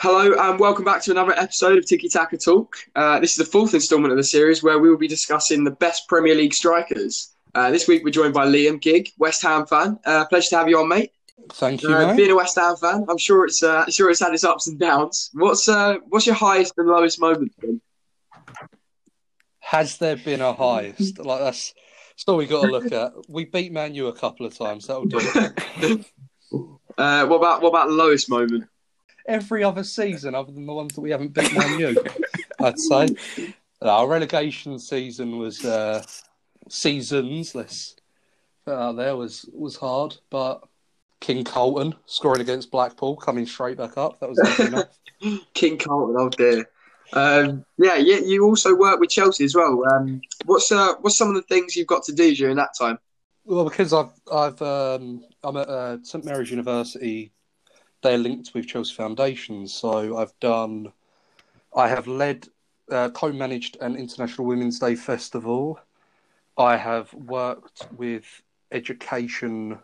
Hello and welcome back to another episode of Tiki Taka Talk. Uh, this is the fourth instalment of the series where we will be discussing the best Premier League strikers. Uh, this week we're joined by Liam Gig, West Ham fan. Uh, pleasure to have you on, mate. Thank you, Uh, mate. being a West Ham fan, I'm sure it's uh, sure it's had its ups and downs. What's uh, what's your highest and lowest moment? Been? Has there been a highest? Like that's that's all we got to look at. We beat Man U a couple of times. That'll do. Uh, what about what about the lowest moment? Every other season, other than the ones that we haven't beat Man U, I'd say. Our relegation season was uh, seasons. Let's put there was was hard, but King Carlton scoring against Blackpool, coming straight back up. That was enough. King Carlton. oh dear. Um, yeah, yeah. You also work with Chelsea as well. Um, what's uh, what's some of the things you've got to do during that time? Well, because I've I've um, I'm at uh, St Mary's University. They're linked with Chelsea Foundations, so I've done. I have led, uh, co-managed an International Women's Day festival. I have worked with education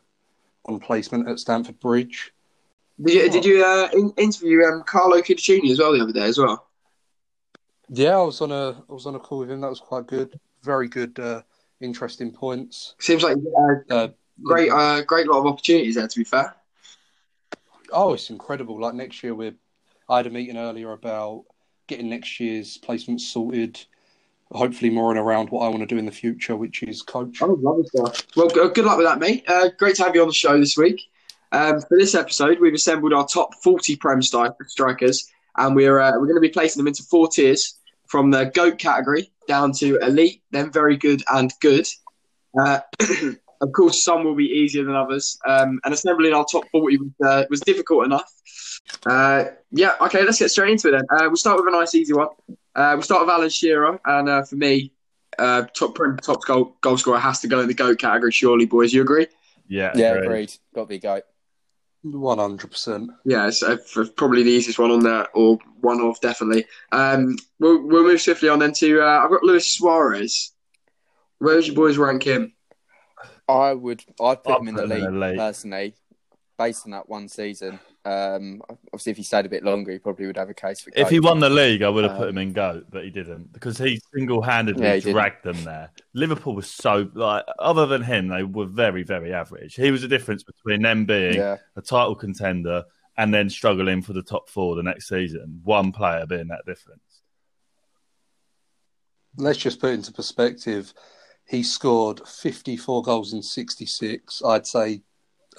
on placement at Stamford Bridge. Did you, did you uh, in, interview um, Carlo Cudicini as well the other day as well? Yeah, I was on a I was on a call with him. That was quite good. Very good, uh, interesting points. Seems like uh, Uh, great, uh, great lot of opportunities there. To be fair, Oh, it's incredible. Like next year, we're. I had a meeting earlier about getting next year's placements sorted. Hopefully, more and around what I want to do in the future, which is coach. oh, lovely stuff. Well, good luck with that, mate. Uh, great to have you on the show this week. Um, for this episode, we've assembled our top forty Prem stri- strikers, and we're uh, we're going to be placing them into four tiers from the goat category down to elite, then very good and good. Uh, of course, some will be easier than others, um, and assembling our top forty was, uh, was difficult enough. Uh, yeah, okay, let's get straight into it then. Uh, we'll start with a nice, easy one. Uh, we'll start with Alan Shearer, and uh, for me, uh, top Prem top goal goal scorer has to go in the goat category. Surely, boys, you agree? Yeah, Yeah, agreed. agreed. Got to be goat. One hundred percent. Yeah, it's uh, probably the easiest one on there, or one off definitely. Um, we'll, we'll move swiftly on then to uh, I've got Luis Suarez. Where would you boys rank him? I would. I'd put I'd him in put the him league in the league. personally, based on that one season. Um, obviously, if he stayed a bit longer, he probably would have a case for. If he won the league, I would have put Um, him in goat, but he didn't because he single-handedly Yeah, he didn't. dragged them there. Liverpool was so like, other than him, they were very, very average. He was the difference between them being yeah, a title contender and then struggling for the top four the next season. One player being that difference. Let's just put into perspective. He scored fifty-four goals in sixty-six. I'd say.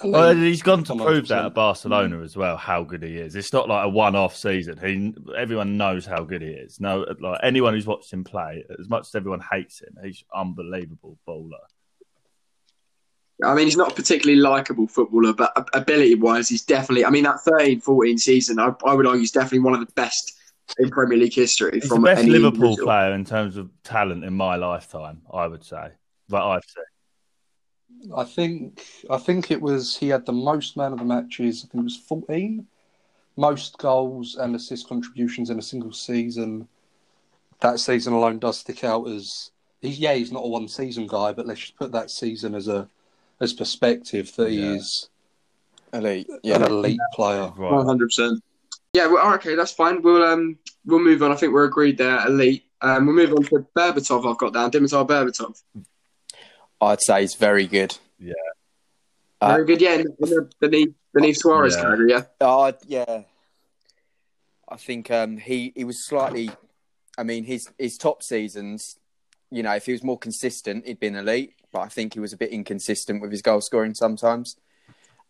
Well, he's gone to 100%. prove that at Barcelona as well how good he is. It's not like a one-off season. He everyone knows how good he is. No, like anyone who's watched him play, as much as everyone hates him, he's unbelievable bowler. I mean, he's not a particularly likable footballer, but ability wise, he's definitely. I mean, that 13 14 season, I, I would argue, he's definitely one of the best in Premier League history. He's from the best any Liverpool individual. player in terms of talent in my lifetime. I would say that I've seen. I think. I think it was. He had the most man of the matches. I think it was fourteen. Most goals and assist contributions in a single season. That season alone does stick out as. He's, yeah, he's not a one-season guy, but let's just put that season as a as perspective that he is elite. an Yeah, elite player. Hundred percent. Yeah, well, okay, that's fine. We'll um we'll move on. I think we're agreed there. Elite. Um, we'll move on to Berbatov. I've got down Dimitar Berbatov. I'd say he's very good. Uh, Very good. Yeah, in, in the beneath beneath Suarez Yeah. category. Yeah. Uh, yeah, I think um, he he was slightly. I mean, his his top seasons. You know, if he was more consistent, he'd been elite. But I think he was a bit inconsistent with his goal scoring sometimes.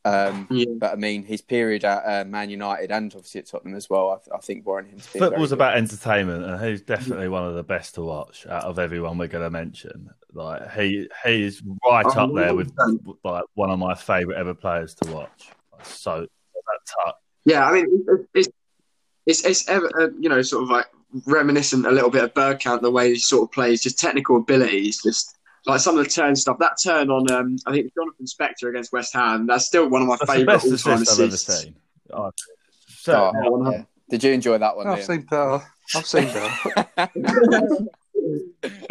Um, Yeah. But I mean, his period at uh, Man United and obviously at Tottenham as well, I, th- I think warrant him to be. very Football's good. about entertainment, and he's definitely one of the best to watch out of everyone we're going to mention. Like he, he is right Oh, up there with like one of my favourite ever players to watch. Like, so that touch. Yeah, I mean, it's it's it's ever uh, you know sort of like reminiscent a little bit of Bergkamp the way he sort of plays, just technical ability is just like some of the turn stuff. That turn on um, I think Jonathan Spector against West Ham. That's still one of my That's favourite all time assist I've ever assists. seen. Oh, Oh. Yeah, Did you enjoy that one? I've Liam? seen better. I've seen better.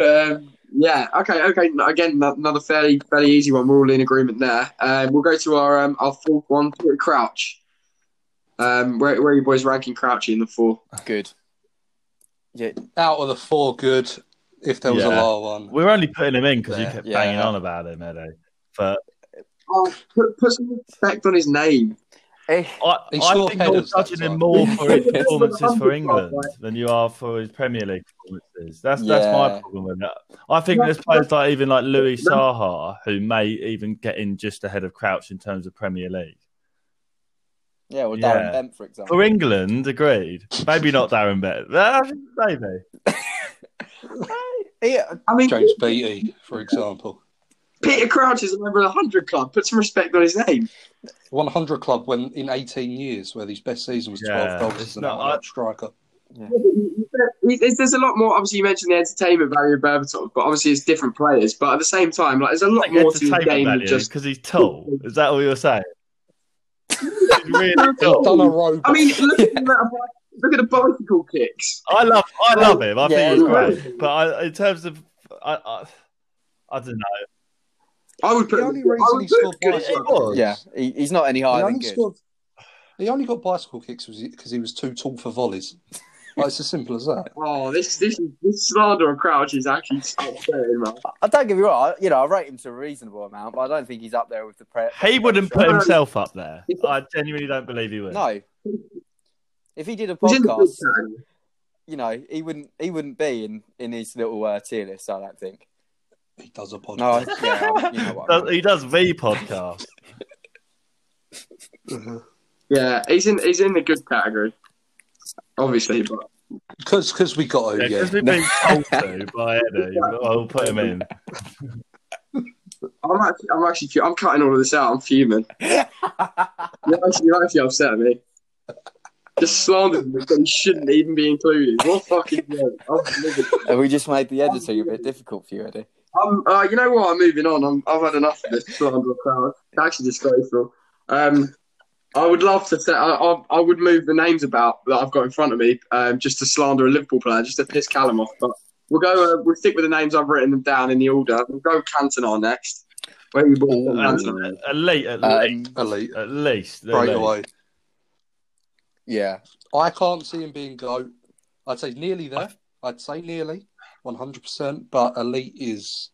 um, yeah. Okay. Okay. Again, another fairly fairly easy one. We're all in agreement there. Um, we'll go to our um, our fourth one, Crouch. Um, where where are you boys ranking Crouchy in the four? Good. Yeah, Out of the four, good. If there was a Yeah. lower one, We're only putting him in because you kept Yeah. banging on about him, Eddie. But Oh, put, put some respect on his name. Eh, I, He I scored think you're judging him more for his performances for England than you are for his Premier League performances. That's that's my problem with that. I think there's players like even like Louis Saha who may even get in just ahead of Crouch in terms of Premier League. yeah, well, Yeah. Darren Bent, for example. For England, agreed. Maybe not Darren Bent. Maybe. Yeah, I mean, James Beattie, for example, Peter Crouch is a member of the Hundred Club. Put some respect on his name. 100 club when in 18 years, where his best season was 12 Yeah, goals it's as an not- striker. There's there's a lot more. Obviously, you mentioned the entertainment value of Berbatov, but obviously it's different players. But at the same time, like there's a lot Like more to the game than value just. because he's tall. Is that what you're saying? He's really He's tall. done a robot. I mean, look at the amount of, look at the bicycle kicks. I love, I love him. I Yeah, think he's he's great. great. But I, in terms of, I, I, I don't know. I would put. the only reason he scored good bicycle He was. yeah, he, he's not any higher than good. scored. He only got bicycle kicks because he was too tall for volleys. Like, it's as simple as that. Oh, this this this slander on Crouch is actually upsetting, man. I don't get me wrong. I, you know, I rate him to a reasonable amount, but I don't think he's up there with the pre. He wouldn't put himself up there. I genuinely don't believe he would. No. If he did a He's in the good podcast, you know, he wouldn't. He wouldn't be in in his little uh, tier list. I don't think. He does a podcast. No, yeah, you know. I mean. He does V podcast. Yeah, he's in he's in the good category, obviously. But Because we got to, Yeah, yeah. we've been told to by Eddie. I'll put him in. I'm actually I'm actually I'm cutting all of this out. I'm fuming. You're actually, you're actually upset at me. Just slandered him that he shouldn't even be included. What fucking joke. Have we just made the editing a bit difficult for you, Eddie? Um, uh, you know what? I'm moving on. I'm, I've had enough of this slander crowd. It's actually disgraceful. Um, I would love to say I, I, I would move the names about that I've got in front of me, um, just to slander a Liverpool player, just to piss Callum off. But we'll go. Uh, we'll stick with the names I've written them down in the order. We'll go Cantona next. Where you boys put Cantona? Elite, at Um, least. Elite. At least. Straight elite. away. Yeah, I can't see him being GOAT. I'd say nearly there. I'd say nearly, 100%. But elite is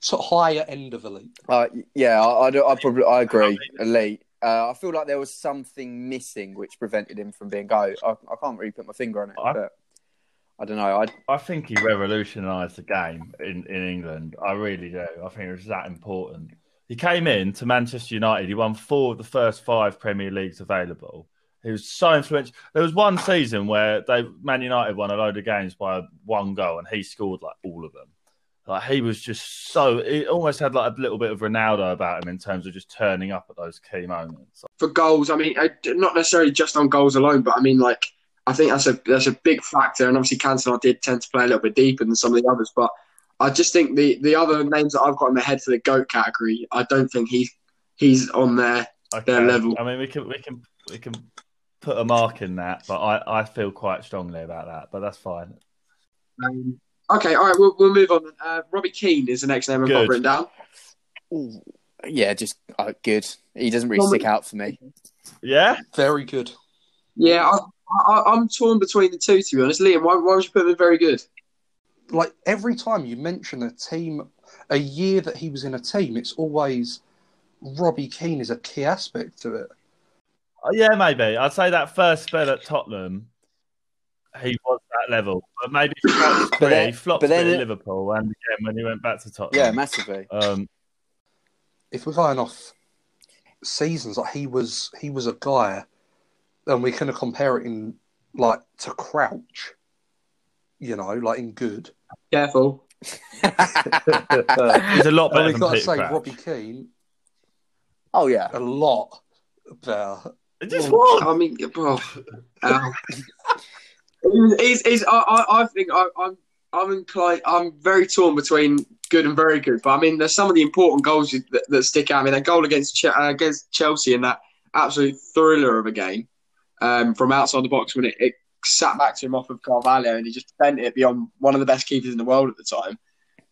sort of higher end of elite. uh, yeah. I, I, do- I probably I agree. Elite. Uh, I feel like there was something missing which prevented him from being go. I, I can't really put my finger on it, I- but I don't know. I I think he revolutionised the game in, in England. I really do. I think it was that important. He came in to Manchester United. He won four of the first five Premier Leagues available. He was so influential. There was one season where they Man United won a load of games by one goal, and he scored like all of them. Like he was just so. It almost had like a little bit of Ronaldo about him in terms of just turning up at those key moments. for goals. I mean, not necessarily just on goals alone, but I mean, like, I think that's a that's a big factor. And obviously, Cantona did tend to play a little bit deeper than some of the others. But I just think the the other names that I've got in my head for the goat category, I don't think he's he's on there. Okay. Their level. I mean, we can we can we can put a mark in that, but I, I feel quite strongly about that. But that's fine. Um, okay, all right, we'll, we'll move on. Uh, Robbie Keane is the next name I've got written down. yeah, just uh, good. He doesn't really stick out for me. Yeah, Very good. Yeah, I, I, I'm torn between the two, to be honest. Liam, why, why would you put them very good? Like every time you mention a team, a year that he was in a team, it's always Robbie Keane is a key aspect to it. Uh, yeah, maybe. I'd say that first spell at Tottenham, he was that level. But maybe he flopped his then- he flopped but then at Liverpool, and again when he went back to Tottenham. Yeah, massively. Um, If we're going off seasons, like he was, he was a guy, and we can compare it in like to Crouch, you know, like in good. Careful. he's a lot And better we've than got to say Crouch. Robbie Keane oh yeah. a lot better. Just what? I mean, he's, he's, I, I, I think I, I'm, I'm inclined. I'm very torn between good and very good. But I mean, there's some of the important goals that, that stick out. I mean, that goal against Ch- uh, against Chelsea in that absolute thriller of a game um, from outside the box when it, it sat back to him off of Carvalho and he just bent it beyond one of the best keepers in the world at the time.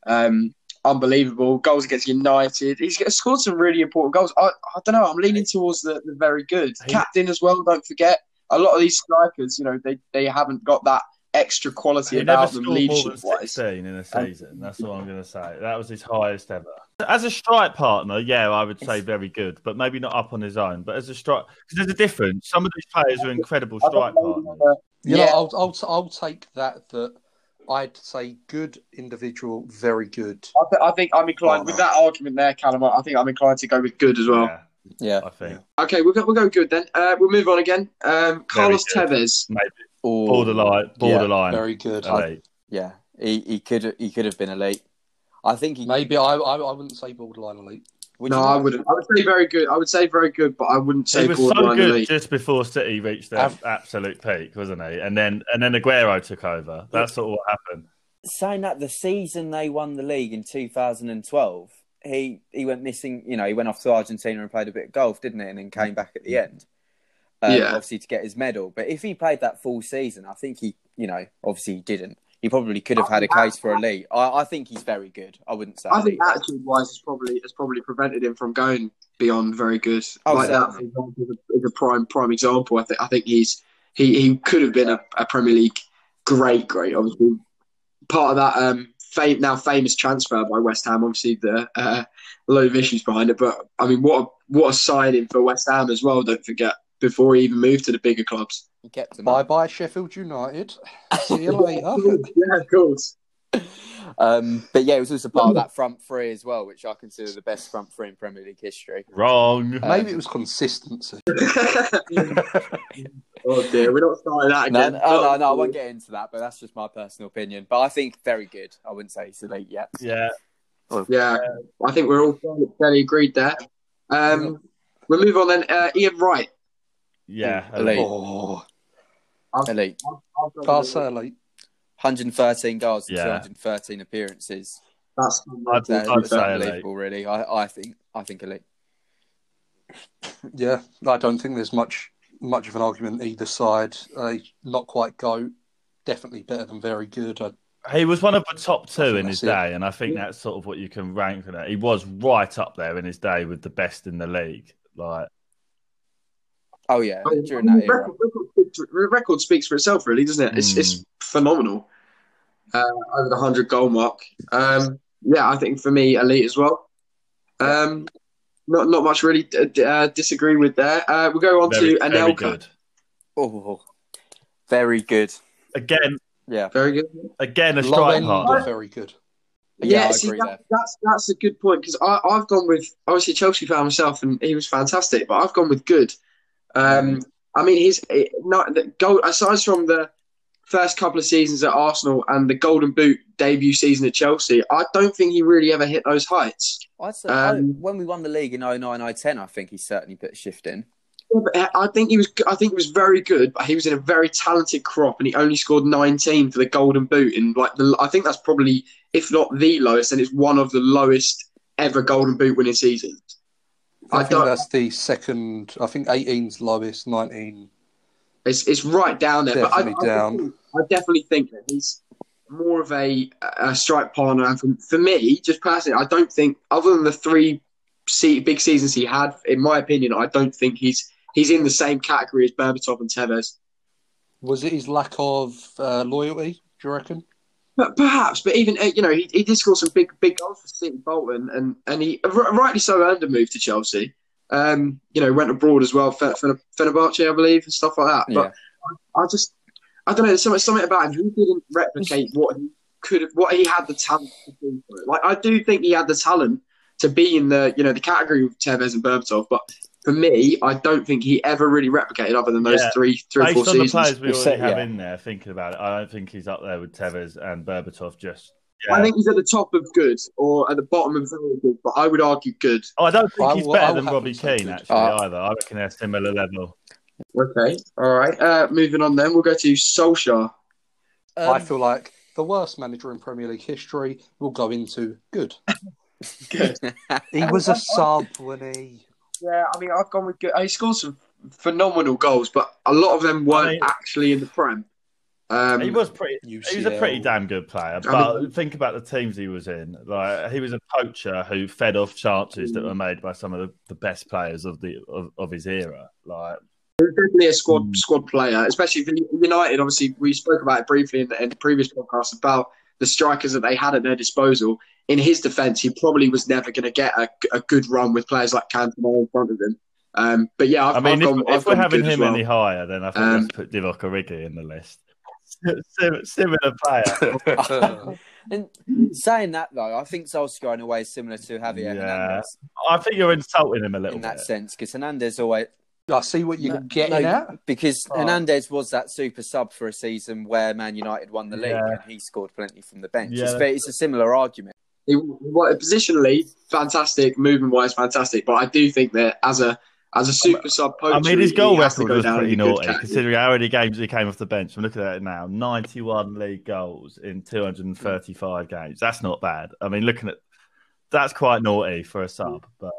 Um, unbelievable. Goals against United. He's scored some really important goals. I, I don't know. I'm leaning towards the, the very good captain as well. Don't forget, a lot of these strikers, you know, they they haven't got that extra quality He about them scored more than leadership wise. in a season. That's all I'm going to say. That was his highest ever. As a strike partner, yeah, I would say very good, but maybe not up on his own. But as a strike, because there's a difference. Some of these players are incredible strike partners. Uh, you Yeah. I'll, I'll, I'll take that. That I'd say good individual, very good. I, th- I think I'm inclined with that argument there, Callum. I think I'm inclined to go with good as well. Yeah, Yeah. I think Okay, we'll go, we'll go good then. Uh, we'll move on again. Um, Carlos. Tevez. maybe Ooh, borderline, borderline. Very good. elite. Yeah, he, he could he could have been elite. I think he. Maybe I, I I wouldn't say borderline elite. Would no, you I wouldn't. I would say very good. I would say very good, but I wouldn't say He was so good elite. just before City reached their Av- absolute peak, wasn't he? And then and then Aguero took over. That's sort of what happened. saying that the season they won the league in 2012, he he went missing. You know, he went off to Argentina and played a bit of golf, didn't he? And then came back at the end. Um, Yeah. Obviously to get his medal. But if he played that full season, I think he, you know, obviously he didn't. He probably could have had a case for elite. I, I think he's very good. I wouldn't say. I think attitude wise has probably has probably prevented him from going beyond very good. Oh, like that, certainly. example, is a, a prime prime example. I think I think he's he, he could have been a, a Premier League great, great. Obviously, part of that um fame, now famous transfer by West Ham. Obviously, the uh, a load of issues behind it, but I mean, what a, what a signing for West Ham as well. Don't forget before he even moved to the bigger clubs. He kept him. Bye bye Sheffield United. See you later. yeah, of course. Um, but yeah, it was also part of that front three as well, which I consider the best front three in Premier League history. Wrong. Uh, Maybe it was consistency. oh dear, we're not starting that again. no, oh, no, no, I won't get into that, but that's just my personal opinion. But I think very good. I wouldn't say he's elite yet. yeah. Yeah, I think we're all fairly, fairly agreed there. Um, we'll move on then. Uh, Ian Wright. Yeah. Elite. Oh, Elite. I'll say elite. 113 goals and Yeah. 213 appearances. That's I'd- That- I'd That's say unbelievable, really. I, I think. I think elite. Yeah, I don't think there's much much of an argument either side. Uh, not quite go. Definitely better than very good. I, He was one of the top two in his that's it. day, and I think that's sort of what you can rank on it. He was right up there in his day with the best in the league. Like, Oh yeah, I mean, during that era. record, record, speaks for, record speaks for itself, really, doesn't it? It's, Mm. it's phenomenal. Uh, over the hundred goal mark. Um, yeah, I think for me, elite as well. Um, not not much really uh, d- uh, disagree with there. Uh, we'll go on very, to very Anelka. good. Oh, very good. Again, Yeah. Very good. again, a low strike end, partner. but very good. Yeah, I see, that, that's that's a good point because I've gone with obviously Chelsea fan myself and he was fantastic, but I've gone with good. Um, I mean, he's not the goal aside from the first couple of seasons at Arsenal and the Golden Boot debut season at Chelsea. I don't think he really ever hit those heights. I'd say Um, I, when we won the league in 09, 010, I think he certainly put a shift in. Yeah, eh, I think he was. I think he was very good, but he was in a very talented crop, and he only scored 19 for the Golden Boot. In like the, I think that's probably, if not the lowest, and it's one of the lowest ever Golden Boot winning seasons. I, I think don't- that's the second. I think 18's lowest, 19. It's it's right down there. Definitely but I, down. I, I definitely think that he's more of a, a strike partner. And for, me, just personally, I don't think other than the three se- big seasons he had, in my opinion, I don't think he's he's in the same category as Berbatov and Tevez. Was it his lack of uh, loyalty? Do you reckon? But perhaps, but even uh, you know, he, he did score some big big goals for City Bolton, and and he rightly so earned a move to Chelsea. Um, you know, went abroad as well, for, for Fenerbahce, I believe, and stuff like that. But Yeah. I just, I don't know. There's something, something about him. He didn't replicate what he could have, what he had the talent to do. For it. Like I do think he had the talent to be in the, you know, the category of Tevez and Berbatov. But for me, I don't think he ever really replicated other than those Yeah. three, three or Based four on the seasons. players we already say- have yeah. in there, thinking about it, I don't think he's up there with Tevez and Berbatov. Just, I think he's at the top of good or at the bottom of very good, but I would argue good. Oh, I don't think I he's will- better will than Robbie Keane actually Uh, either. I reckon they're a similar level. Okay, all right. Uh, moving on then, we'll go to Solskjaer. I Um, feel like the worst manager in Premier League history will go into good. Good. He was a sub when he. Yeah, I mean, I've gone with good. He scored some phenomenal goals, but a lot of them weren't I mean- actually in the Prem. Um, He was pretty. He was a pretty damn good player, but think about the teams he was in. Like he was a poacher who fed off chances that were made by some of the, the best players of the of, of his era. Like definitely a squad Mm. squad player, especially for United. Obviously, we spoke about it briefly in the, in the previous podcast about the strikers that they had at their disposal. In his defence, he probably was never going to get a, a good run with players like Cantona in front of him. Um, but yeah, I've, I mean, I've if, gone, if I've we're having him well. any higher, then I think Um, let's put Divock Origi in the list. Similar player. And saying that though, I think Solskjaer in a way is similar to Javier Yeah. Hernandez I think you're insulting him a little in that sense because Hernandez always I see what you're No, getting no, at. because Right. Hernandez was that super sub for a season where Man United won the league Yeah. and he scored plenty from the bench. Yeah. It's, ve- it's a similar argument. He, what, positionally, fantastic. Movement wise, fantastic. But I do think that as a as a super um, sub poacher, I mean, his goal he record go was down pretty in a good naughty, considering how many games he came off the bench. I'm looking at it now 91 league goals in 235 games. That's not bad. I mean, looking at that's quite naughty for a sub, but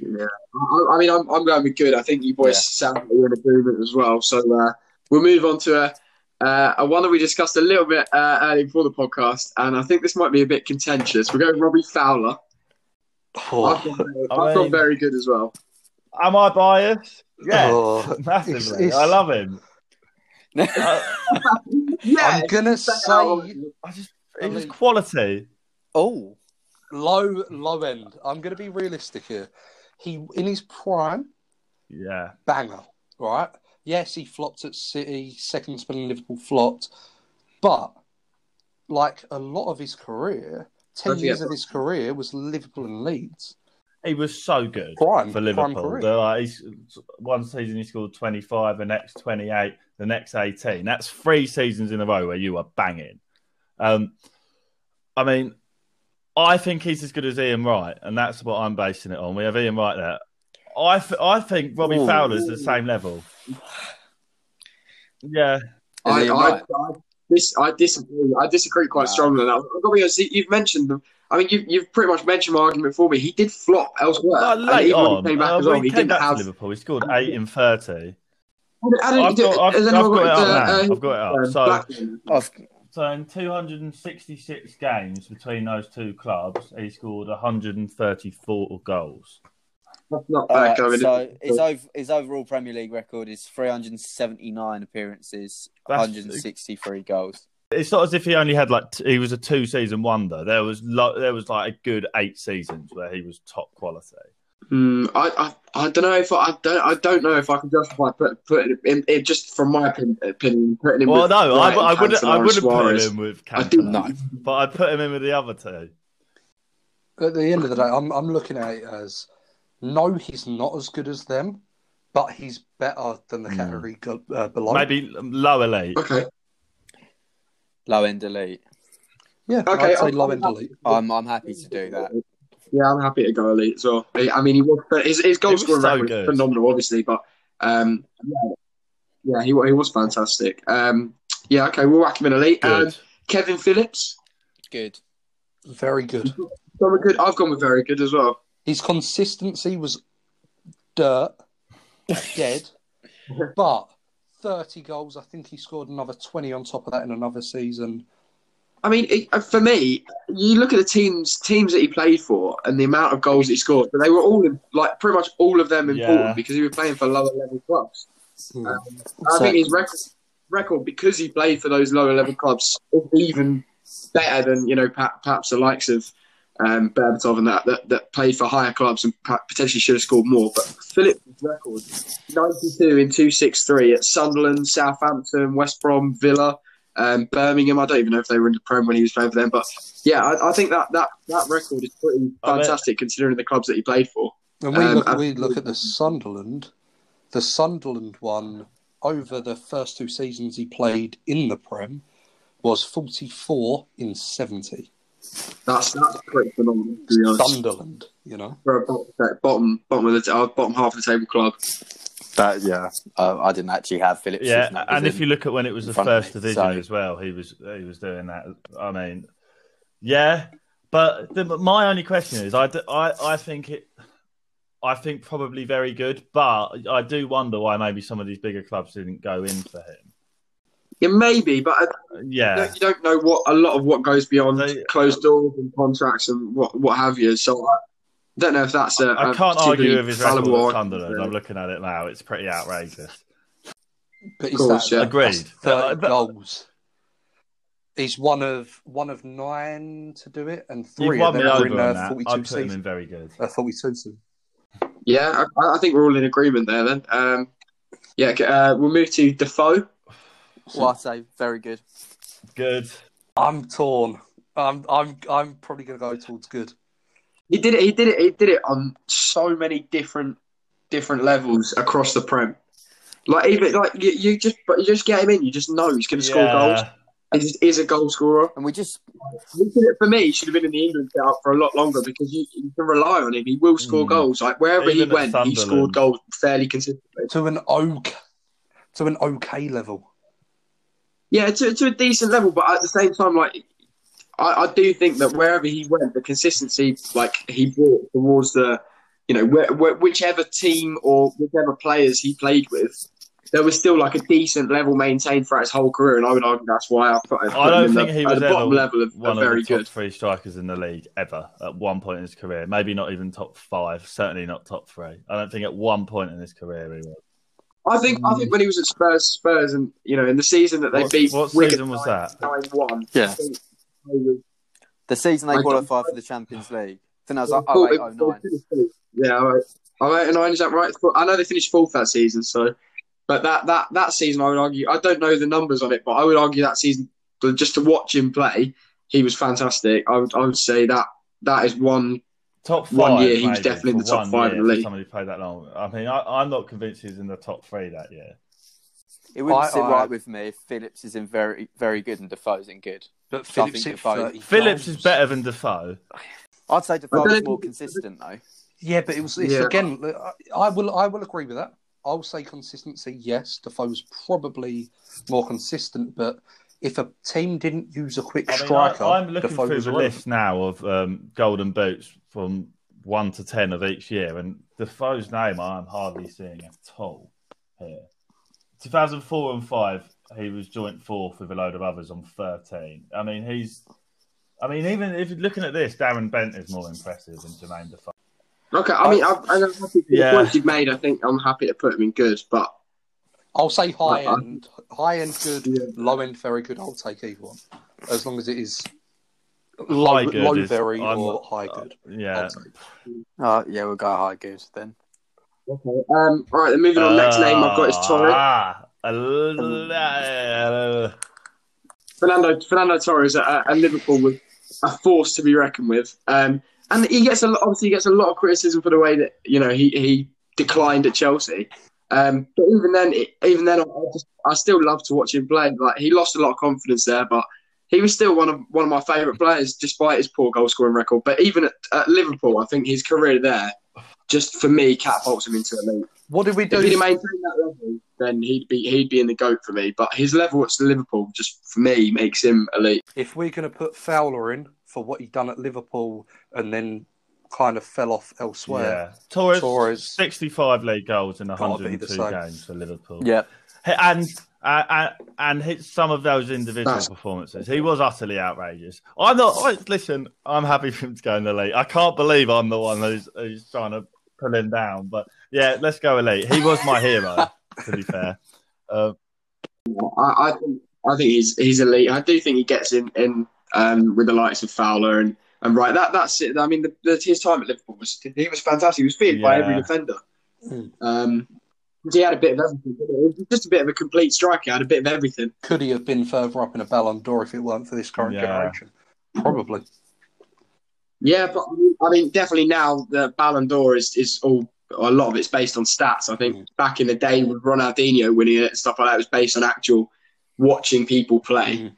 Yeah, I, I mean, I'm, I'm going with good. I think you boys sound like you're in agreement as well. So uh, we'll move on to a, uh, a one that we discussed a little bit uh, earlier before the podcast, and I think this might be a bit contentious. We're going Robbie Fowler. I've, gone, very- I I've gone mean- very good as well. am I biased? Yeah, Oh, massively. it's- it's- I love him. I, Yeah, I'm gonna say I just I it was quality. Oh, low, low end. I'm going to be realistic here. He in his prime, Yeah, banger, right? Yes, he flopped at City, second spell in Liverpool flopped, but like a lot of his career, 10 years of his career was Liverpool and Leeds. he was so good Prime, for Liverpool. career. Like, he's, one season he scored 25, the next 28, the next 18. That's three seasons in a row where you are banging. Um, I mean, I think he's as good as Ian Wright, and that's what I'm basing it on. We have Ian Wright there. I, th- I think Robbie Ooh. Fowler's the same level. Yeah, I, Is I. I, dis, I disagree. I disagree quite No. strongly on that. I've got to be honest, you've mentioned them. I mean, you've, you've pretty much mentioned my argument for me. He did flop elsewhere. Like, late even on, he came back uh, as well, he he came didn't back have. to Liverpool, he scored eight in 30. I don't, I've got, I've, I've got it up uh, I've got it up. So, Blackburn? I've, so in 266 games between those two clubs, he scored 134 goals. That's not bad right, going. so his, over, his overall Premier League record is 379 appearances, That's- 163 goals. It's not as if he only had like t- he was a two season wonder. There was lo- there was like a good eight seasons where he was top quality. Hmm, I, I, I don't know if I, I don't I don't know if I can justify put, putting him in, in just from my opinion, opinion putting him. Well, with no, I, I wouldn't. I wouldn't put Suarez. him with I do Cantona, No. but I'd put him in with the other two. At the end of the day, I'm, I'm looking at it as no, he's not as good as them, but he's better than the Hmm. category go- uh, below. Maybe low elite. Okay, Low end elite. Yeah, Okay, I'd say I'm- low end elite. I'm, I'm happy to do that. Yeah, I'm happy to go elite as well. I mean, he was his, his goal was scoring so record good. is phenomenal, obviously, but um, yeah, yeah, he he was fantastic. Um, yeah, okay, we'll whack him in elite. Um, Kevin Phillips, Good. Very good. gone good. I've gone with very good as well. His consistency was dirt, dead, but 30 goals. I think he scored another 20 on top of that in another season. I mean, it, uh, for me, you look at the teams teams that he played for and the amount of goals that he scored, but they were all like pretty much all of them important Yeah. because he was playing for lower level clubs. Hmm. Um, I think his record, record because he played for those lower level clubs is even better than you know perhaps, perhaps the likes of um, Berbatov and that, that that played for higher clubs and potentially should have scored more. But Phillips' record, ninety two in two six three at Sunderland, Southampton, West Brom, Villa. Um, Birmingham, I don't even know if they were in the Prem when he was playing for them, but yeah, I, I think that, that, that record is pretty fantastic considering the clubs that he played for. When we Um, look, I- we look at the Sunderland, the Sunderland one over the first two seasons he played in the Prem was 44 in 70. That's that's pretty phenomenal to be honest. Sunderland, you know. For a bottom bottom bottom of the uh, bottom half of the table club. That yeah. Uh, I didn't actually have Phillips. Yeah, and if you look at when it was the first division so- as well, he was he was doing that. I mean, yeah, but the, my only question is, I, I I think it, I think probably very good, but I do wonder why maybe some of these bigger clubs didn't go in for him. Yeah, maybe, but I, Yeah, you don't know what a lot of what goes beyond They- closed doors and contracts and what what have you. So I don't know if that's a. I a can't argue with his record fallible at. Sunderland. I'm looking at it now; it's pretty outrageous. But is course, that yeah. Agreed. that's Uh, but- goals? He's one of one of nine to do it, and three of them are over in on uh, forty-two I'd put him in very good. Uh, forty-two seasons. Yeah, I, I think we're all in agreement there. Then, um, yeah, uh, we'll move to Defoe. Well, I'd say very good. Good. I'm torn. I'm I'm I'm probably going to go towards good. He did it. He did it. He did it on so many different different levels across the prem. Like even like you, you just but you just get him in. You just know he's going to score goals. Yeah. He just is a goal scorer. And we just He did it for me. He should have been in the England setup for a lot longer because you, you can rely on him. He will score Mm. goals. Like wherever Even he at went, he Sunderland. scored goals fairly consistently. To an ok, to an okay level. Yeah, to, to a decent level, but at the same time, like I, I do think that wherever he went, the consistency like he brought towards the, you know, where, where, whichever team or whichever players he played with, there was still like a decent level maintained throughout his whole career, and I would argue that's why I put, I put I don't him think the, he at was the ever bottom level of, one of of very the top good. three strikers in the league ever at one point in his career. Maybe not even top five. Certainly not top three. I don't think at one point in his career he was. I think I think when he was at Spurs, Spurs, and you know, in the season that they What- beat what Wigan season was that? Nine one. Yeah. The season they I qualified for the Champions League. I think that was like 08, 09. Yeah, all right. Oh, eight and nine, is that right? I know they finished fourth that season, so but that that that season I would argue I don't know the numbers on it, but I would argue that season just to watch him play, he was fantastic. I would I would say that that is one Top five. One year, he was definitely in the top one five in the league. Somebody who played that long. I mean, I, I'm not convinced he's in the top three that year. It wouldn't I- sit I- right with me if Phillips is in very, very good and Defoe's in good. But Phillips think hit Defoe- 30 Phillips is better than Defoe. I'd say Defoe Defoe's don't- more consistent though. Yeah, but it was it's Yeah. again. I- I will I will agree with that. I'll say consistency. Yes, Defoe Defoe's probably more consistent, but if a team didn't use a quick I mean, striker, I, am looking Defoe through the irrelevant. list now of um, golden boots from one to ten of each year, and Defoe's name I'm hardly seeing at all here. 2004 and five, he was joint fourth with a load of others on 13. I mean, he's. I mean, even if you're looking at this, Darren Bent is more impressive than Jermaine Defoe. Okay, I mean I, I'm happy for the Yeah. points you've made. I think I'm happy to put him in good, but I'll say high I- I- end, high end good, Yeah. low end very good. I'll take either one, as long as it is low, High good low is- very I'm- or high good. Yeah. I'll take. Oh, yeah, we'll go high good then. okay. Um, all right, then moving on. Next name I've got is Torres. Ah, uh, Fernando Fernando Torres at, at Liverpool was a force to be reckoned with. Um, and he gets a lot, obviously he gets a lot of criticism for the way that you know he, he declined at Chelsea. Um, but even then, even then, I, I just I still love to watch him play. Like he lost a lot of confidence there, but he was still one of one of my favourite players, despite his poor goal scoring record. But even at, at Liverpool, I think his career there, just for me, catapults him into elite. What did we do? If he'd maintained that level, then he'd be he'd be in the goat for me. But his level at Liverpool, just for me, makes him elite. if we're going to put Fowler in for what he done at Liverpool and then kind of fell off elsewhere, yeah. Torres, Torres- 65 league goals in Gotta be the 102 games for Liverpool. Yeah. and uh, uh, and hit some of those individual That's- performances. He was utterly outrageous. I'm not. I, listen, I'm happy for him to go in the league. I can't believe I'm the one who's, who's trying to pull him down. But yeah, let's go elite. He was my hero. to be fair, uh, I, I think I think he's he's elite. I do think he gets in in um, with the likes of Fowler and and right. That that's it. I mean, the, the, his time at Liverpool was he was fantastic. He was feared by every defender. Mm. Um, he had a bit of everything. didn't he? He was just a bit of a complete striker. Had a bit of everything. could he have been further up in a Ballon d'Or if it weren't for this current Yeah. generation? Probably. Yeah, but I mean, I mean, definitely now the Ballon d'Or is is all a lot of it's based on stats. I think Mm. back in the day with Ronaldinho winning it and stuff like that, it was based on actual watching people play. Mhm.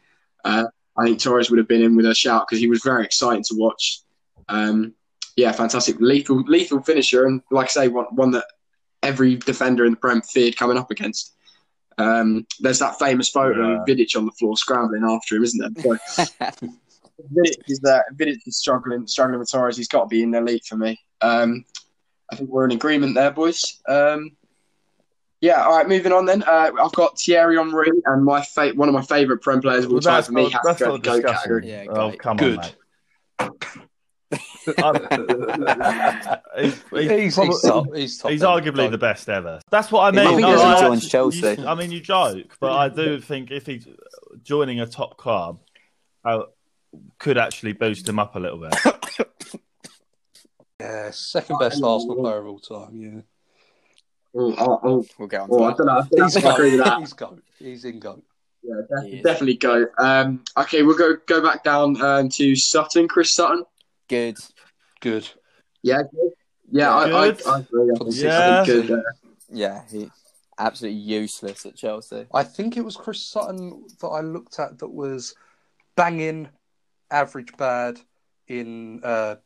Uh, I think Torres would have been in with a shout because he was very exciting to watch. Um, yeah, fantastic, lethal, lethal finisher, and like I say, one, one that every defender in the Prem feared coming up against. Um, there's that famous photo Yeah. of Vidic on the floor scrambling after him, isn't there? So, Vidic is there. Vidic is struggling, struggling with Torres. He's got to be in the league for me. Um, I think we're in agreement there, boys. Um, Yeah, all right, moving on then. Uh, I've got Thierry Henry, and my fa- one of my favourite Prem players of all Well, time that's for me not, has that's to go not to GOAT discussing. category. Yeah, oh, come Good. on, mate. He's, he's, He's, probably- he's top. He's, top he's arguably the best ever. That's what I mean. I mean. think No, as he I- joins Chelsea. you- I mean, you joke, but I do think if he's joining a top club, uh, could actually boost him up a little bit. Yeah, second best Arsenal player of all time. Yeah, Oh, oh, oh, We'll get on oh, I don't know. I he's think I goat. He's goat. He's in goat. Yeah, def- definitely go. Um, okay, we'll go go back down um, to Sutton, Chris Sutton. Good. Good. Yeah, good. yeah, I, I, Good. I agree. I Yeah. it's good. Uh, Yeah, he absolutely useless at Chelsea. I think it was Chris Sutton that I looked at that was banging, average bad in uh,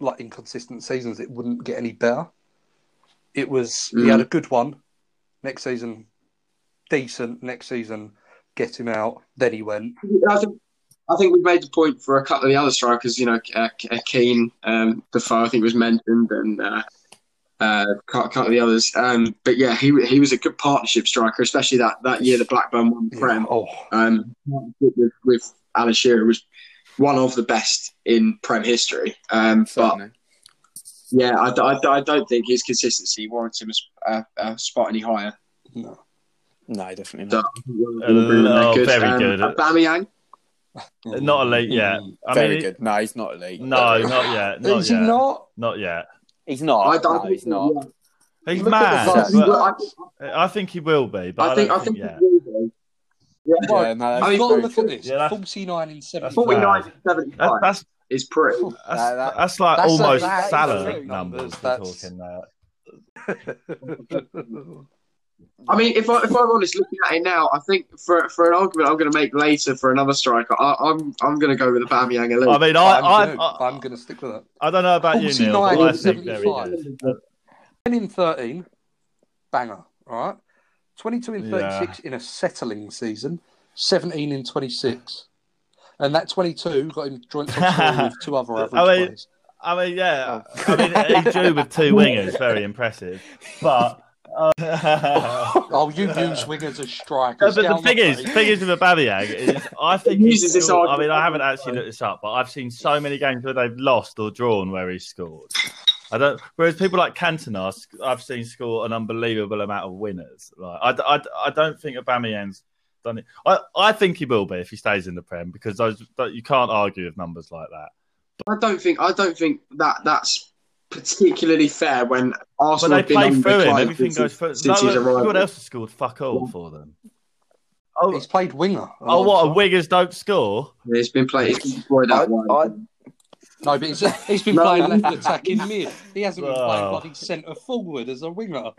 like inconsistent seasons. It wouldn't get any better. It was he Mm. had a good one. Next season, decent. Next season, get him out. Then he went. I think I think we've made the point for a couple of the other strikers. You know, uh, uh, Keane, um, Defoe, I think was mentioned, and uh, uh, a couple of the others. Um, but yeah, he he was a good partnership striker, especially that, that year the Blackburn won the Prem. Oh, Um, with, with Alan Shearer was one of the best in Prem history. Um, but yeah, I, I, I don't think his consistency warrants him a, a, a spot any higher. no. No, definitely So, not. Oh, very Um, good. Aubameyang, Not elite yet. I Very mean, good. No, he's not elite. No, not yet. Not Is yet. not? Not yet. He's not. I don't no, think he's not. He's mad. the Yeah, last but but I, I think he will be, but I, I think I don't think think, he yet. will be. Yeah, Yeah, no, You've mean, got to look true. at this. Yeah, 49 in 75. 49 to That, 75 that's is pretty. that's, That- that- that's like that's almost that is Salah numbers. numbers, We're that's- talking there. I mean, if, I, if I'm honest, looking at it now, I think for for an argument I'm going to make later for another striker, I, I'm I'm going to go with Aubameyang elite. I mean, I, I'm, I, gonna, I, I'm gonna stick with that. I don't know about you, Neil, 49 but I and think very 75. good. 10 in 13, banger, all right? 22 in Yeah. 36 in a settling season, 17 in 26. And that 22 got him joint top with two other average I mean- players. I mean, yeah. I mean, he drew with two wingers, very impressive. But. Uh, Oh, you use wingers as strikers. but the down thing is, plate. thing is with Aubameyang is, I think He he's uses this I mean, I haven't actually looked this up, but I've seen so many games where they've lost or drawn where he's scored. I don't. Whereas people like Cantona, I've seen score an unbelievable amount of winners. Like I, I, I don't think Aubameyang's done it. I, I think he will be if he stays in the Prem because those you can't argue with numbers like that. I don't think I don't think that that's particularly fair when But Arsenal they have been play on through him. decline Everything since, goes through. since No, he's everyone else has scored fuck all for them. Oh, He's played winger. a oh, what? of Wingers don't score. It's been played. It's been deployed out I- wide. I- times. No, but he's, he's been No. playing left attacking mid. He hasn't been playing Oh. bloody centre forward as a winger.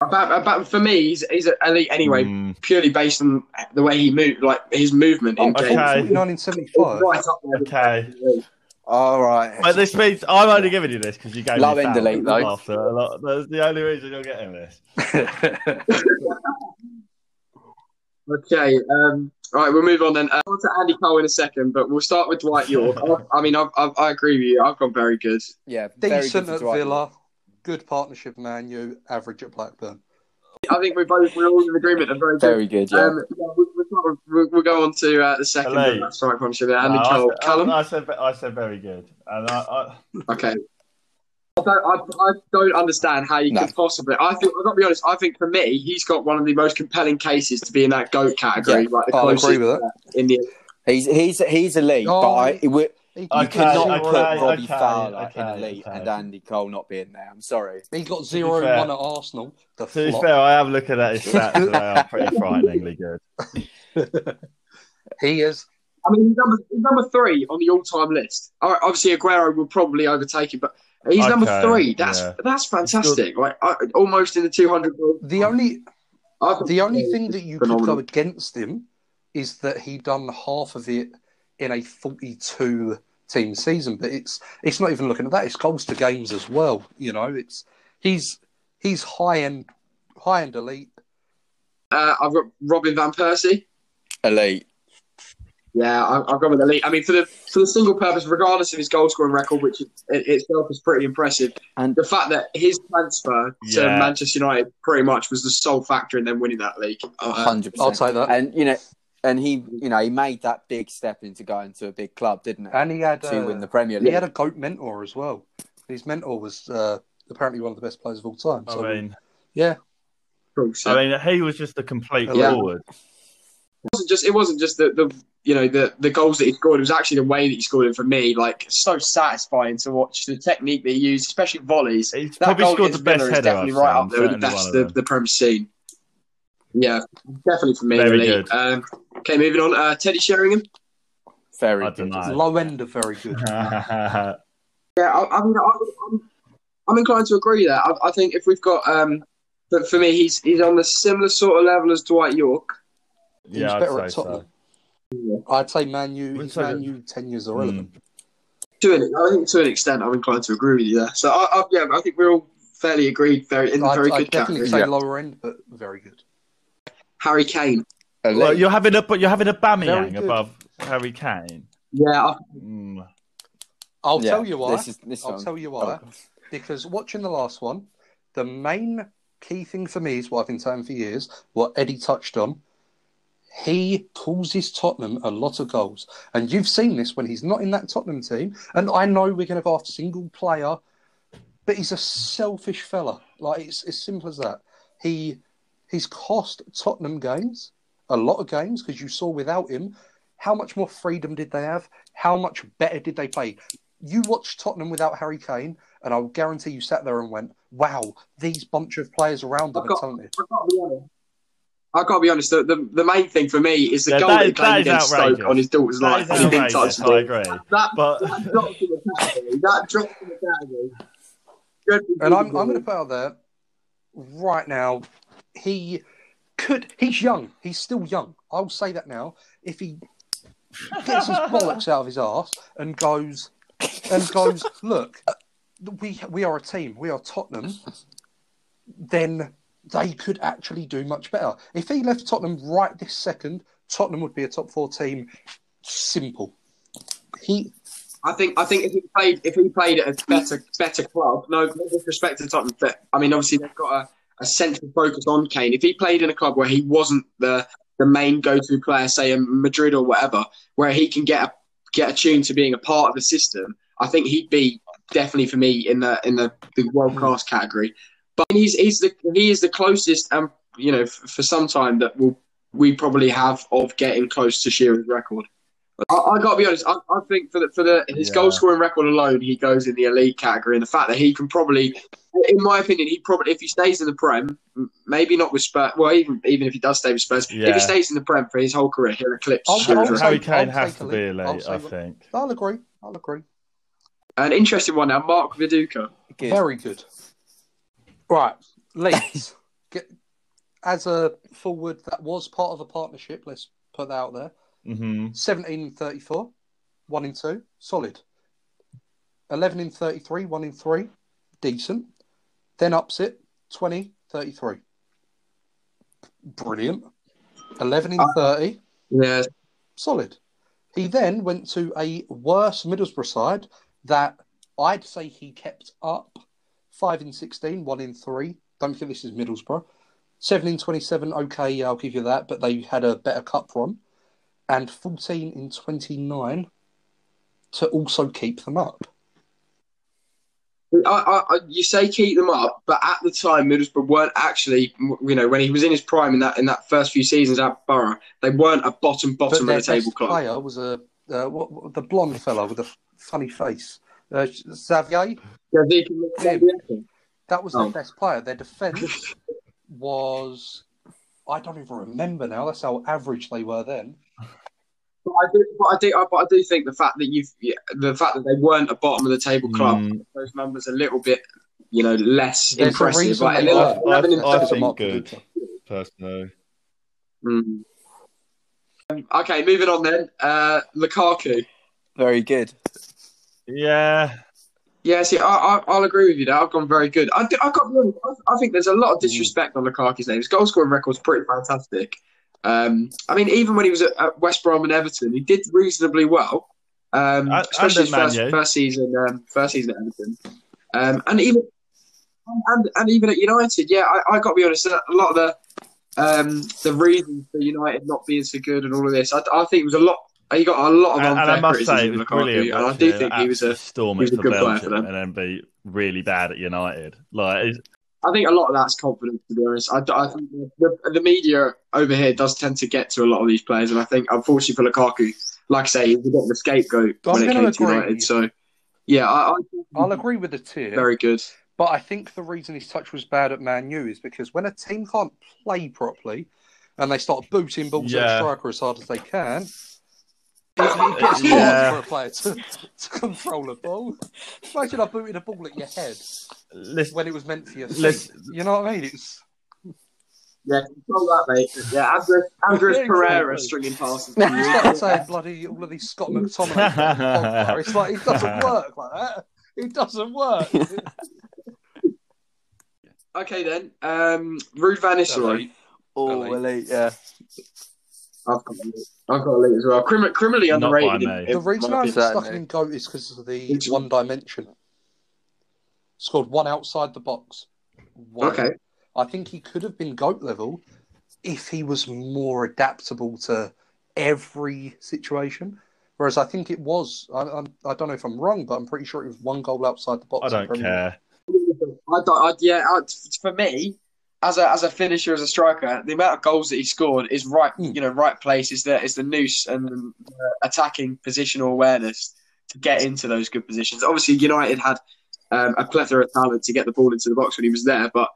About, about, for me, he's, he's elite anyway, Mm. purely based on the way he moved, like his movement in Oh, okay. games. 49 in 75. Right up there. Okay. All right. But this means I'm only giving you this because you gave Low me end Fowler elite, though. after a lot. That's the only reason you're getting this. Okay, um, all right, we'll move on then. Uh, on to Andy Cole in a second, but we'll start with Dwight Yorke. I, I mean, I've, I've, I agree with you. I've gone very good. Yeah, very Decent good at for Dwight. Villa, good partnership Man You average at Blackburn. I think we're both we're all in agreement. and very good. Very good, yeah. Um, yeah, we'll, we'll, we'll, we'll go on to uh, the second Elite. strike partnership. Andy No, I Cole, said- Callum. I, I said I said very good, and I, I, Okay. I don't, I, I don't understand how you No. could possibly. I think I've got to be honest. I think for me, he's got one of the most compelling cases to be in that goat category. Yeah, like the I'll agree with that. uh, in the. He's he's he's elite, Oh, but I, it would, He, you Okay, cannot okay, put Robbie okay, Fowler okay, in elite okay. and Andy Cole not being there. I'm sorry. He's got be zero fair- one at Arsenal. The to be flop. fair, I am looking at his stats and they are pretty frighteningly good. He is. I mean, he's number, he's number three on the all-time list. All right, obviously, Aguero will probably overtake him, but he's number three. That's yeah. that's fantastic. Like I, almost in the two hundred. The only the only thing that you could phenomenal. go against him is that he done half of it in a forty-two team season. But it's it's not even looking at that. It's goals to games as well. You know, it's he's he's high end high end elite. Uh, I've got Robin van Persie. Elite. Yeah, I, I've gone with elite. I mean, for the for the single purpose, regardless of his goal scoring record, which it, itself is pretty impressive, And- the fact that his transfer to Manchester United pretty much was the sole factor in them winning that league. Uh, hundred I'll take that. And you know, and he, you know, he made that big step into going to a big club, didn't he? And he had to uh, win the Premier League. he had a goat mentor as well. His mentor was uh, apparently one of the best players of all time. So, I mean, yeah, I mean, he was just a complete Yeah. forward. it wasn't just it wasn't just the, the you know the the goals that he scored. It was actually the way that he scored it for me. Like so satisfying to watch the technique that he used, especially volleys. He's That probably goal scored the against best Villa is header. definitely I've right seen, up there with the best the, the Prem seen. Yeah, definitely for me. Very elite. good. Um, okay, moving on. Uh, Teddy Sheringham. Very I good. don't low end of very good. Yeah, I, I mean, I, I'm, I'm inclined to agree there. I, I think if we've got, um, but for me, he's he's on the similar sort of level as Dwight Yorke. He yeah, was I'd better say at so. Tottenham. I'd say Man U. Wouldn't say Man that- U ten years irrelevant. Mm. To an, I think to an extent, I'm inclined to agree with you there. So I, I, yeah, I think we're all fairly agreed. Very in the I'd, very I'd good definitely category. say lower end, but very good. Harry Kane. Well, you're having a but you're having a Very Aubameyang good. above Harry Kane. Yeah, I, Mm. I'll Yeah, tell you why. This is, this I'll one. tell you why. Because watching the last one, the main key thing for me is what I've been saying for years, what Eddie touched on. He causes Tottenham a lot of goals. And you've seen this when he's not in that Tottenham team. And I know we're going to go after single player, but he's a selfish fella. Like, it's as simple as that. He He's cost Tottenham games, a lot of games, because you saw without him, how much more freedom did they have? How much better did they play? You watched Tottenham without Harry Kane, and I'll guarantee you sat there and went, "Wow, these bunch of players around them I've are talented." I gotta be honest. I gotta be honest. The, the, the main thing for me is the Yeah, goal that that he is- played against outrageous. Stoke on his daughter's That life, is and he didn't touch outrageous, the I agree. That, But that drops in the category. That drops in the category. And I'm, I'm going to put out there right now. He could. He's young. He's still young. I'll say that now. If he gets his bollocks out of his ass and goes and goes, look, we we are a team. We are Tottenham. Then they could actually do much better. If he left Tottenham right this second, Tottenham would be a top four team. Simple. He I think I think if he played if he played at a better better club, no, disrespect to Tottenham, but I mean obviously they've got a, a central focus on Kane. If he played in a club where he wasn't the the main go to player, say in Madrid or whatever, where he can get a, get attuned to being a part of the system, I think he'd be definitely for me in the in the, the world class category. But he's he's the he is the closest, um, you know, f- for some time that will we probably have of getting close to Shearer's record. I, I got to be honest. I, I think for the for the his Yeah. goal scoring record alone, he goes in the elite category. And the fact that he can probably, in my opinion, he probably if he stays in the Prem, maybe not with Spurs. Well, even even if he does stay with Spurs, if he stays in the Prem for his whole career, he'll eclipse I'll- Shearer's I'll record. Harry Kane has to be lead. I'll elite, I think. I'll agree. I'll agree. An interesting one now, Mark Viduka. Good. Very good. Right, Leeds. Get, as a forward that was part of a partnership, let's put that out there. hmm 17 in 34, 1 in 2, solid. 11 in 33, 1 in 3, decent. Then ups it, 20, 33. Brilliant. 11 in 30, Yeah, solid. He then went to a worse Middlesbrough side that I'd say he kept up. 5 in 16, 1 in 3. Don't think this is Middlesbrough. 7 in 27, okay, yeah, I'll give you that, but they had a better cup run. And 14 in 29 to also keep them up. I, I, you say keep them up, but at the time Middlesbrough weren't actually, you know, when he was in his prime in that in that first few seasons at Borough, they weren't a bottom bottom of the table club. player was a uh, what, what- the blonde fellow with f- funny face. Uh, Xavier, Yeah, That was Oh. their best player. Their defence was, I don't even remember now. That's how average they were then. But I do, but I do, but I do think the fact that you've, the fact that they weren't a bottom of the table club, Mm. those numbers a little bit, you know, less There's a impressive. reason Like, they eleven- were. eleven in I Because think good. Personally, Mm. Um, Okay, moving on then. Uh, Lukaku. Very good. Yeah. Yeah, see, I, I, I'll agree with you there. I've gone very good. I, I got. I, think there's a lot of disrespect on Lukaku's name. His goal scoring record's pretty fantastic, Um, I mean, even when he was at, at West Brom and Everton, he did reasonably well. Um, especially his first, first season, um, first season at Everton, um, and even and, and even at United. Yeah, I, I got to be honest. A lot of the um, the reasons for United not being so good and all of this, I, I think it was a lot. He got a lot of And, unfair and I must criticism say, it was Lukaku, brilliant. and I do him think he was a. absolutely storm he was a for good player for Belgium them. and then be really bad at United. Like, it's- I think a lot of that's confidence, to be honest. I, I think the, the media over here does tend to get to a lot of these players, and I think, unfortunately for Lukaku, like I say, he's a bit of a scapegoat I'm when it gonna came to. United. So, yeah, I, I think I'll agree with the tier. very good. But I think the reason his touch was bad at Man U is because when a team can't play properly and they start booting balls at Yeah. a striker as hard as they can, it, it gets Yeah. hard for a player to, to control a ball. Imagine I booted a ball at your head listen, when it was meant for your feet. Listen- You know what I mean? It's Yeah, control that, mate. Yeah, Andreas, Andreas Yeah, Pereira stringing passes. it's saying bloody all of these Scott McTominay. It's like it doesn't work like that. It doesn't work. okay, then. Um, Ruud van Nistelrooy. Oh, Elite. elite, yeah. I've got, I've got a lead as well. Crim- criminally Not underrated. by me. The reason I'm opinion. stuck Certainly. in GOAT is because of the It's- one dimension. Scored one outside the box. One. Okay. I think he could have been GOAT level if he was more adaptable to every situation. Whereas I think it was, I, I'm, I don't know if I'm wrong, but I'm pretty sure it was one goal outside the box. I in don't Premier League. care. I don't, I, yeah, I, for me, as a as a finisher, as a striker, the amount of goals that he scored is right. Mm. You know, right place is the is the noose and the attacking positional awareness to get into those good positions. Obviously, United had um, a plethora of talent to get the ball into the box when he was there, but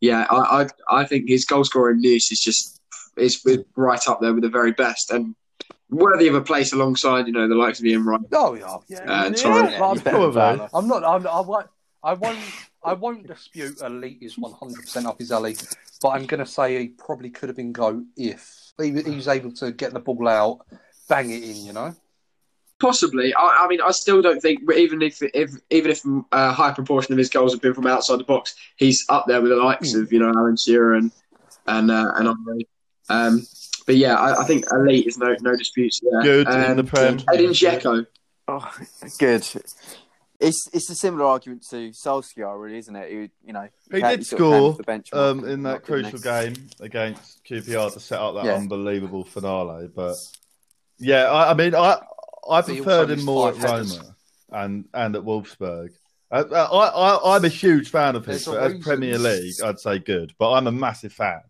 yeah, I I, I think his goal scoring noose is just is right up there with the very best and worthy of a place alongside you know the likes of Ian Wright. Oh yeah, yeah. Uh, yeah, sorry. yeah. I'm, Probably. I'm not. I'm, I won't. I won't. I won't dispute elite is 100 percent up his alley, but I'm going to say he probably could have been goat if he, he was able to get the ball out, bang it in. You know. Possibly. I, I mean, I still don't think even if if even if a high proportion of his goals have been from outside the box, he's up there with the likes Hmm. of you know Alan Shearer and and uh, and Andre. Um, but yeah, I, I think elite is no no disputes there. Good in Um, the Prem. Edin Dzeko. Oh, good. It's it's a similar argument to Solskjaer, really, isn't it? Who, you know, He ca- did sort of came score the bench um, in that crucial he? game against QPR to set up that Yeah. unbelievable finale. But yeah, I, I mean, I I But preferred him more at headers. Roma and and at Wolfsburg. Uh, I, I, I'm a huge fan of his, There's but as reason. Premier League, I'd say good. But I'm a massive fan.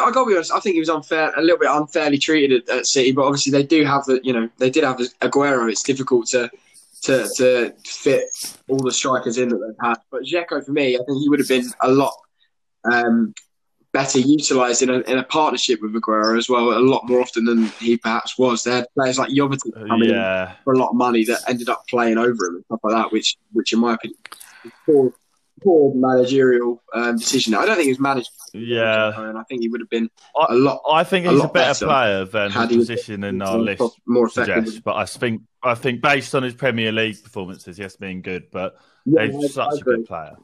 I gotta be honest. I think he was unfair, a little bit unfairly treated at, at City. But obviously, they do have the, you know, they did have Aguero. It's difficult to to to fit all the strikers in that they've had. But Dzeko, for me, I think he would have been a lot um, better utilised in a in a partnership with Aguero as well, a lot more often than he perhaps was. They had players like Jovetic coming in for a lot of money that ended up playing over him and stuff like that, which, which in my opinion, is poor, poor managerial um, decision. I don't think he was managed. yeah. and I think he would have been I- a lot I think he's a, lot better, better player than had his he- position in our list more effective. suggests. But I think I think based on his Premier League performances, yes, being good. But Yeah, he's I- such I a good player.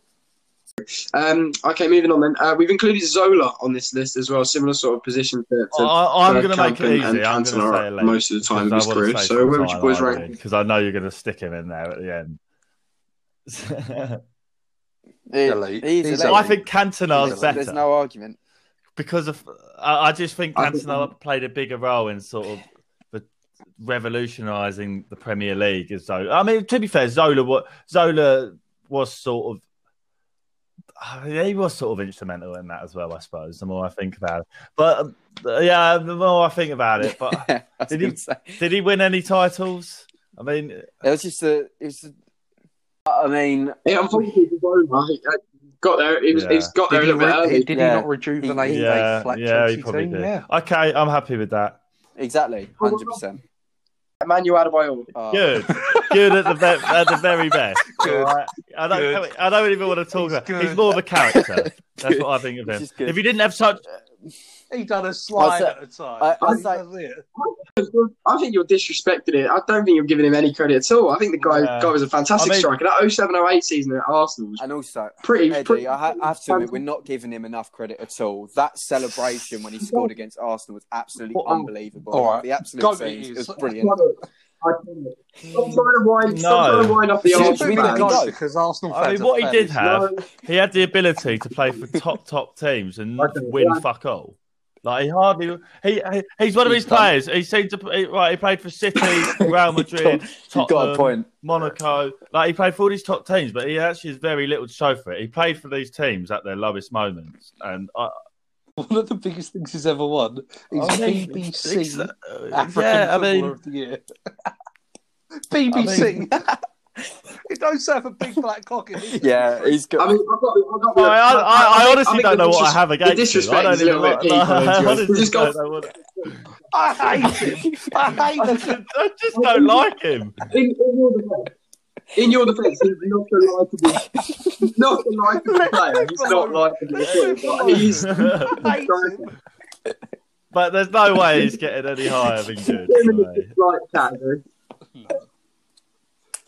Um, okay, moving on then. Uh, we've included Zola on this list as well, similar sort of position to. to I, I'm uh, going to make Camp it and- easy. and I'm going Cantona to say most of the time of because his I career. say So where would you boys rank? Because I know you're going to stick him in there at the end. He- He's He's. I think Cantona's There's, better there's no argument. because of. I, I just think I think- Cantona played a bigger role in sort of the revolutionising the Premier League as Zola. I mean, to be fair, Zola wa- Zola was sort of. yeah, He was sort of instrumental in that as well, I suppose. The more I think about it, but uh, yeah, the more I think about it, but I was Did he- say. did he win any titles? I mean, It was just a. It was. A, I mean, Yeah, unfortunately for Zola, he uh, got there. He was, Yeah. he's got there Did, a he, little bit re- early. did Yeah. not rejuvenate yeah, yeah, he probably team? did. Yeah. Okay, I'm happy with that. Exactly, hundred percent. Emmanuel Adebayor. Uh, Good, good at the be- at the very best. Good. All right. I don't, Good. I don't even want to talk He's about. good. He's more of a character. That's what I think of him. If he didn't have such, He done a slide say- at a time. I- I'd He say- does it. I think you're disrespecting it. I don't think you're giving him any credit at all. I think the guy, Yeah. guy was a fantastic I mean- striker. That 0708 season at Arsenal was And also, pretty. Eddie, pretty I, ha- I have to admit, we're not giving him enough credit at all. That celebration when he scored against Arsenal was absolutely Well, um, unbelievable. all right. The absolute Go scenes, it was brilliant. I can't- Stop trying to wind, stop No. trying to wind up the Arsenal we Should let we him fans. go? because Arsenal I mean, what he did have, No. he had the ability to play for top top teams and Okay, win fuck all. Like he hardly he, he he's one of his players. He seemed to he, right. He played for City, Real Madrid, got Tottenham. Monaco. Like he played for all these top teams, but he actually has very little to show for it. He played for these teams at their lowest moments, and I, One of the biggest things he's ever won is I mean, BBC uh, African yeah, I Footballer mean, of the Year. BBC. He don't have a big black cock. Yeah, he's got. I mean, I've got, I've got I, I, I, I honestly think don't know what I disres- have the against him. I don't is a little even know- peak on I it, honestly We just got- don't know what- I hate him. I hate I him. just, I just don't like him. In, in your defense, in your defense, he's not a likable, he's not a likable player. He's not likable at all. But he's, I hate. But there's no way he's getting any higher than good. him in so. the right category.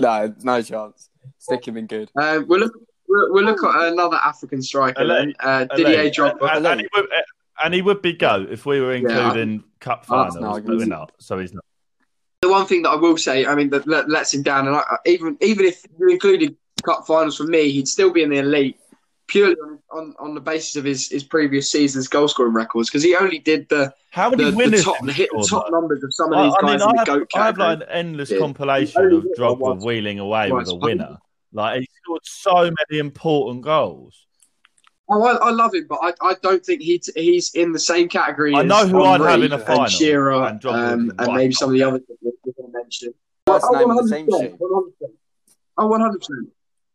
No, no chance. Stick him in good. Um, we'll look. We'll, we'll look at another African striker then, uh, Didier Elite. Drogba. And, and he would, and he would be go if we were including cup finals, not but we're not. So he's not. The one thing that I will say, I mean, that lets him down, and I, even even if you included cup finals for me, he'd still be in the elite purely on on, on the basis of his, his previous season's goal scoring records because he only did the How many the, the top did he hit the score, top numbers of some of these I guys mean, in I the have, goat I have like an endless Yeah. compilation of did Drogba wheeling away with a winner. Like he scored so many important goals. Oh, I, I love him, but I, I don't think he's he's in the same category. I as know who I'd have in a and final, Shearer, and Drogba um, and maybe some of the others that we're going to mention. First Oh, name of the team 100%, sheet. 100%. Oh, one hundred percent.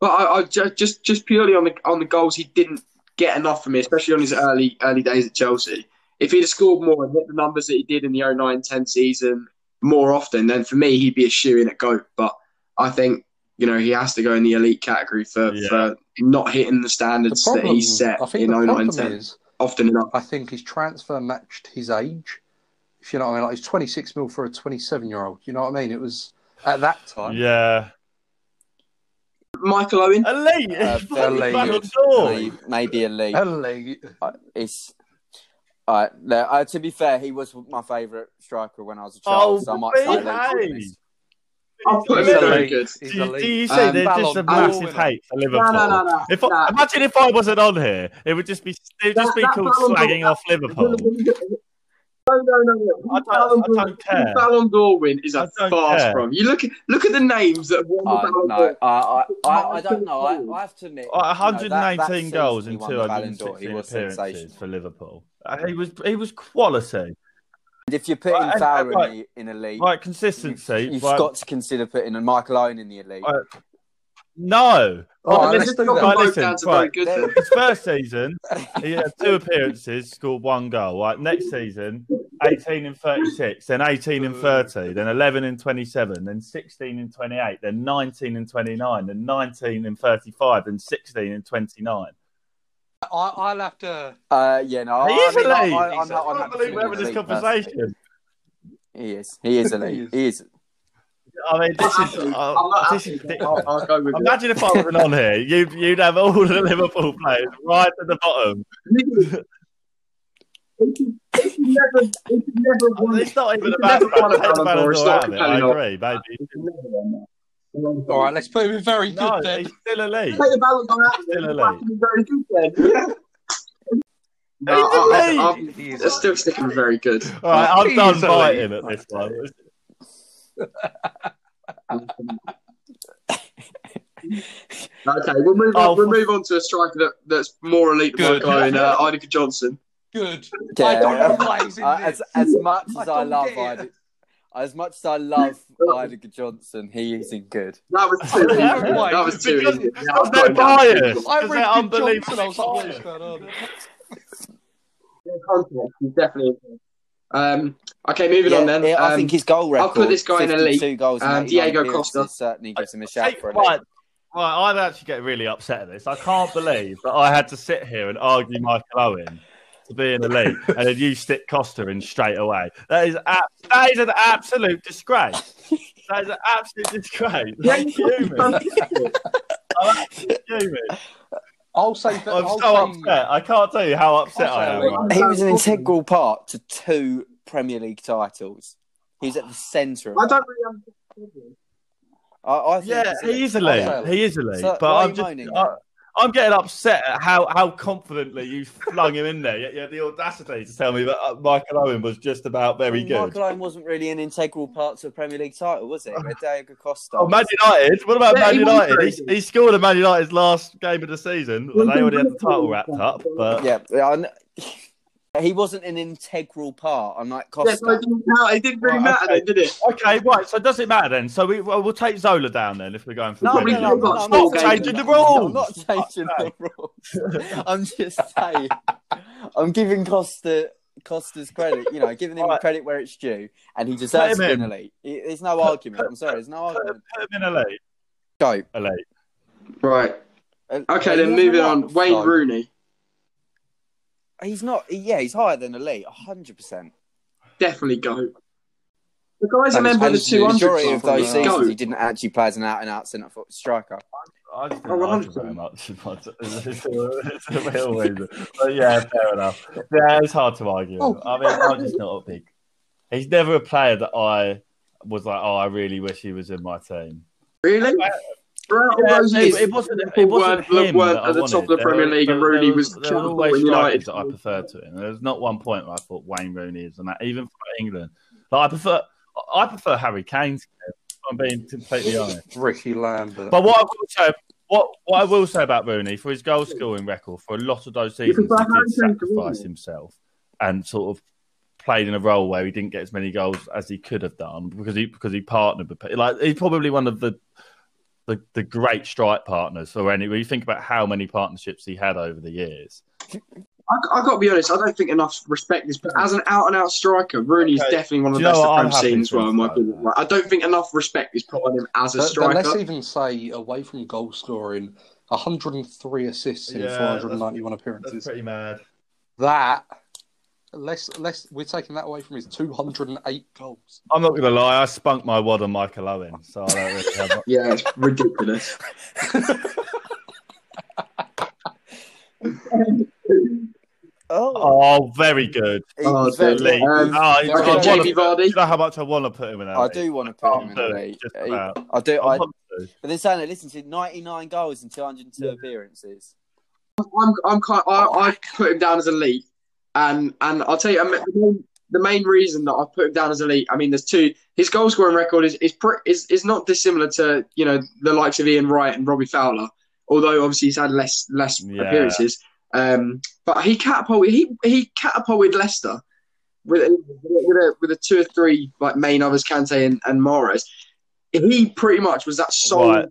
But I, I ju- just just purely on the on the goals, he didn't get enough for me, especially on his early early days at Chelsea. If he'd have scored more and hit the numbers that he did in the 09-10 season more often, then for me he'd be a shoe in at goat. But I think you know he has to go in the elite category for, Yeah. for not hitting the The standards that problem, he's set I think in the 09 problem 10 is, often enough. I think his transfer matched his age. If you know what I mean, like he's 26 mil for a 27 year old. You know what I mean? It was at that time. Yeah, Michael Owen. elite. Uh, He's very fucking Ballon good. d'Or. Maybe, maybe a league. It's. Uh, no, uh, to be fair, he was my favourite striker when I was a child, Oh, so I might say elite. I'll put him He's in elite. very good. Do, you- elite. do you see? Um, there's just a massive hate for Liverpool. no, no, no. If I, no. imagine if I wasn't on here, it would just be it would just That- be that called slagging off Liverpool. No, no, no, no. I don't- Ballon I don't care. Ballon d'Or win is I a don't fast from. You look at look at the names that have won the Uh, Ballon no, d'Or. I, I, I, I don't know. I, I have to admit, Uh, you know, that- 118 that goals in won the Ballon d'Or, 216 appearances for Liverpool. Uh, he was he was quality. And if you're putting Right, Fowler and, like- in, the, in a league, Like you've, consistency. you've like- got to consider putting a Michael Owen in the elite. Right. no. All Right, right, let's listen- do that. right, listen, right. good. His first season, he had two appearances, scored one goal. Right, next season, 18 and 36, then 18 and 30, then 11 and 27, then 16 and 28, then 19 and 29, then 19 and 35, then 16 and 29. I, I'll have to. Uh, yeah, no, He I, is mean, I, elite. I, I I'm not. I'm can't not believe we're having this conversation. He is. He is He elite. is. He is. I mean, this I'm is, happy. uh, I'm not this happy. is ridiculous. I'll, I'll go with it. Imagine if I wasn't on here, you'd, you'd have all the Liverpool players right at the bottom. It should- it should never, it should never won- It's not even He's about a take the Ballon Ballon d'Or, it's d'Or not out of it. I agree, maybe. it should never won that. All right, let's put him in very good No, then. he's still elite. Take the Ballon d'Or out Still he's elite. very good then. No, I- elite. I- I'm I'm still sticking very good. All right, I'm done elite. fighting at this one. Okay, we'll move on. Oh, we'll move on to a striker that, that's more elite than Good. Michael Owen, uh, Idika Johnson. Good. Yeah. I don't know why he's in Uh, this. as as much as I don't love get. Ida, as much as I love Ida Johnson, he isn't good. That was too easy. That was too Because easy. there's Yeah, I've no got him bias. I they're Big. I was like, what's biased. going on? In context, he's definitely. Um, okay, moving Yeah, on then. yeah, I Um, think his goal record. I'll put this guy in 52 elite. goals Um, Diego Costa. certainly gives him a shout Take- for a right, right, I'm actually getting really upset at this. I can't believe that I had to sit here and argue Michael Owen to to be in the league, and then you stick Costa in straight away. That is ab- that is an absolute disgrace. That is an absolute disgrace. I'm fuming. I'm absolutely fuming. I'll say that. I'm I'll so say, upset. I can't tell you how upset I'll I say am. Right He was an integral part to two Premier League titles. He was at the centre of I don't really understand. I, I think Yeah, he's he is I'll say elite. it. He is elite. So but why are I'm just, I, I'm getting upset at how, how confidently you flung him in there. Yet you had the audacity to tell me that uh, Michael Owen was just about very good. Michael Owen wasn't really an integral part to a Premier League title, was it? Diego Costa. Oh, Man United. What about Yeah, Man he United? He, he scored in Man United's last game of the season. Well, they already had the title wrapped up, but yeah, yeah, I kn- he wasn't an integral part, unlike Yeah, Costa. so it didn't, count. it didn't really Right, matter, okay. then, did it? okay, right. So does it matter then? So we well, we'll take Zola down then if we're going for No, Premier no, no, no, no, no, I'm not changing the the rules. I'm not changing the rules. I'm just saying. I'm giving Costa Costa's credit. You know, giving him Right. credit where it's due, and he deserves Put to him be in. elite. It- There's no argument. I'm sorry. There's no Put, argument. put him in elite. Go. Elite. Right. Uh, Okay, then moving on. Wayne So- Rooney. He's not. Yeah, he's higher than elite. hundred percent. Definitely go. The guy's a And member of the 200 Majority of those Yeah. seasons, Go. he didn't actually play as an out and out centre foot striker. I just Oh, don't like him very much. It's a, it's a real reason. But yeah, fair enough. Yeah, it's hard to argue. Oh. I mean, I'm just not a big. He's never a player that I was like, oh, I really wish he was in my team. Really? Throughout all Yeah, those it, years, it wasn't. It Liverpool wasn't weren't, him weren't at the wanted. top of the There Premier League, and Rooney there was There always in United. that I preferred to him. There was not one point where I thought Wayne Rooney is, and that even for England, like I prefer. I prefer Harry Kane. if I'm being completely honest. Ricky Lambert. But what I will say, what what I will say about Rooney for his goal scoring record for a lot of those seasons, he Harry did sacrifice Rooney? himself and sort of played in a role where he didn't get as many goals as he could have done because he because he partnered with like he's probably one of the the, the great strike partners for any. When you think about how many partnerships he had over the years, I, I got to be honest. I don't think enough respect is. But as an out and out striker, Rooney is Okay. definitely one of the best what? I've I'm ever happy seen as well. In my opinion. Like, I don't think enough respect is put on him as a But, but striker. let's even say away from goal scoring, 103 assists in Yeah, 491 that's appearances. pretty mad. That let's let's we're taking that away from his 208 goals. I'm not going to lie, I spunked my wad on Michael Owen, so I don't really have much. Yeah, it's ridiculous. Oh, Oh, very good. he Oh, very, Elite. Um, Oh, okay, got good. Jamie one of- Vardy. Do you know how much I want to put him in? I do want to put him in elite. just He- about. I do. I I, want to. but then saying that, listen to 99 goals and 202 appearances. I'm, I'm kind. I, I put him down as elite, and and I'll tell you, I mean, the main, reason that I put him down as elite. I mean, there's two. His goal scoring record is is, pre, is is not dissimilar to you know the likes of Ian Wright and Robbie Fowler, although obviously he's had less less Yeah. appearances. Um, but he catapulted he he catapulted Leicester with with a, with a two or three like main others, Kante and, and Mahrez. He pretty much was that sole Right.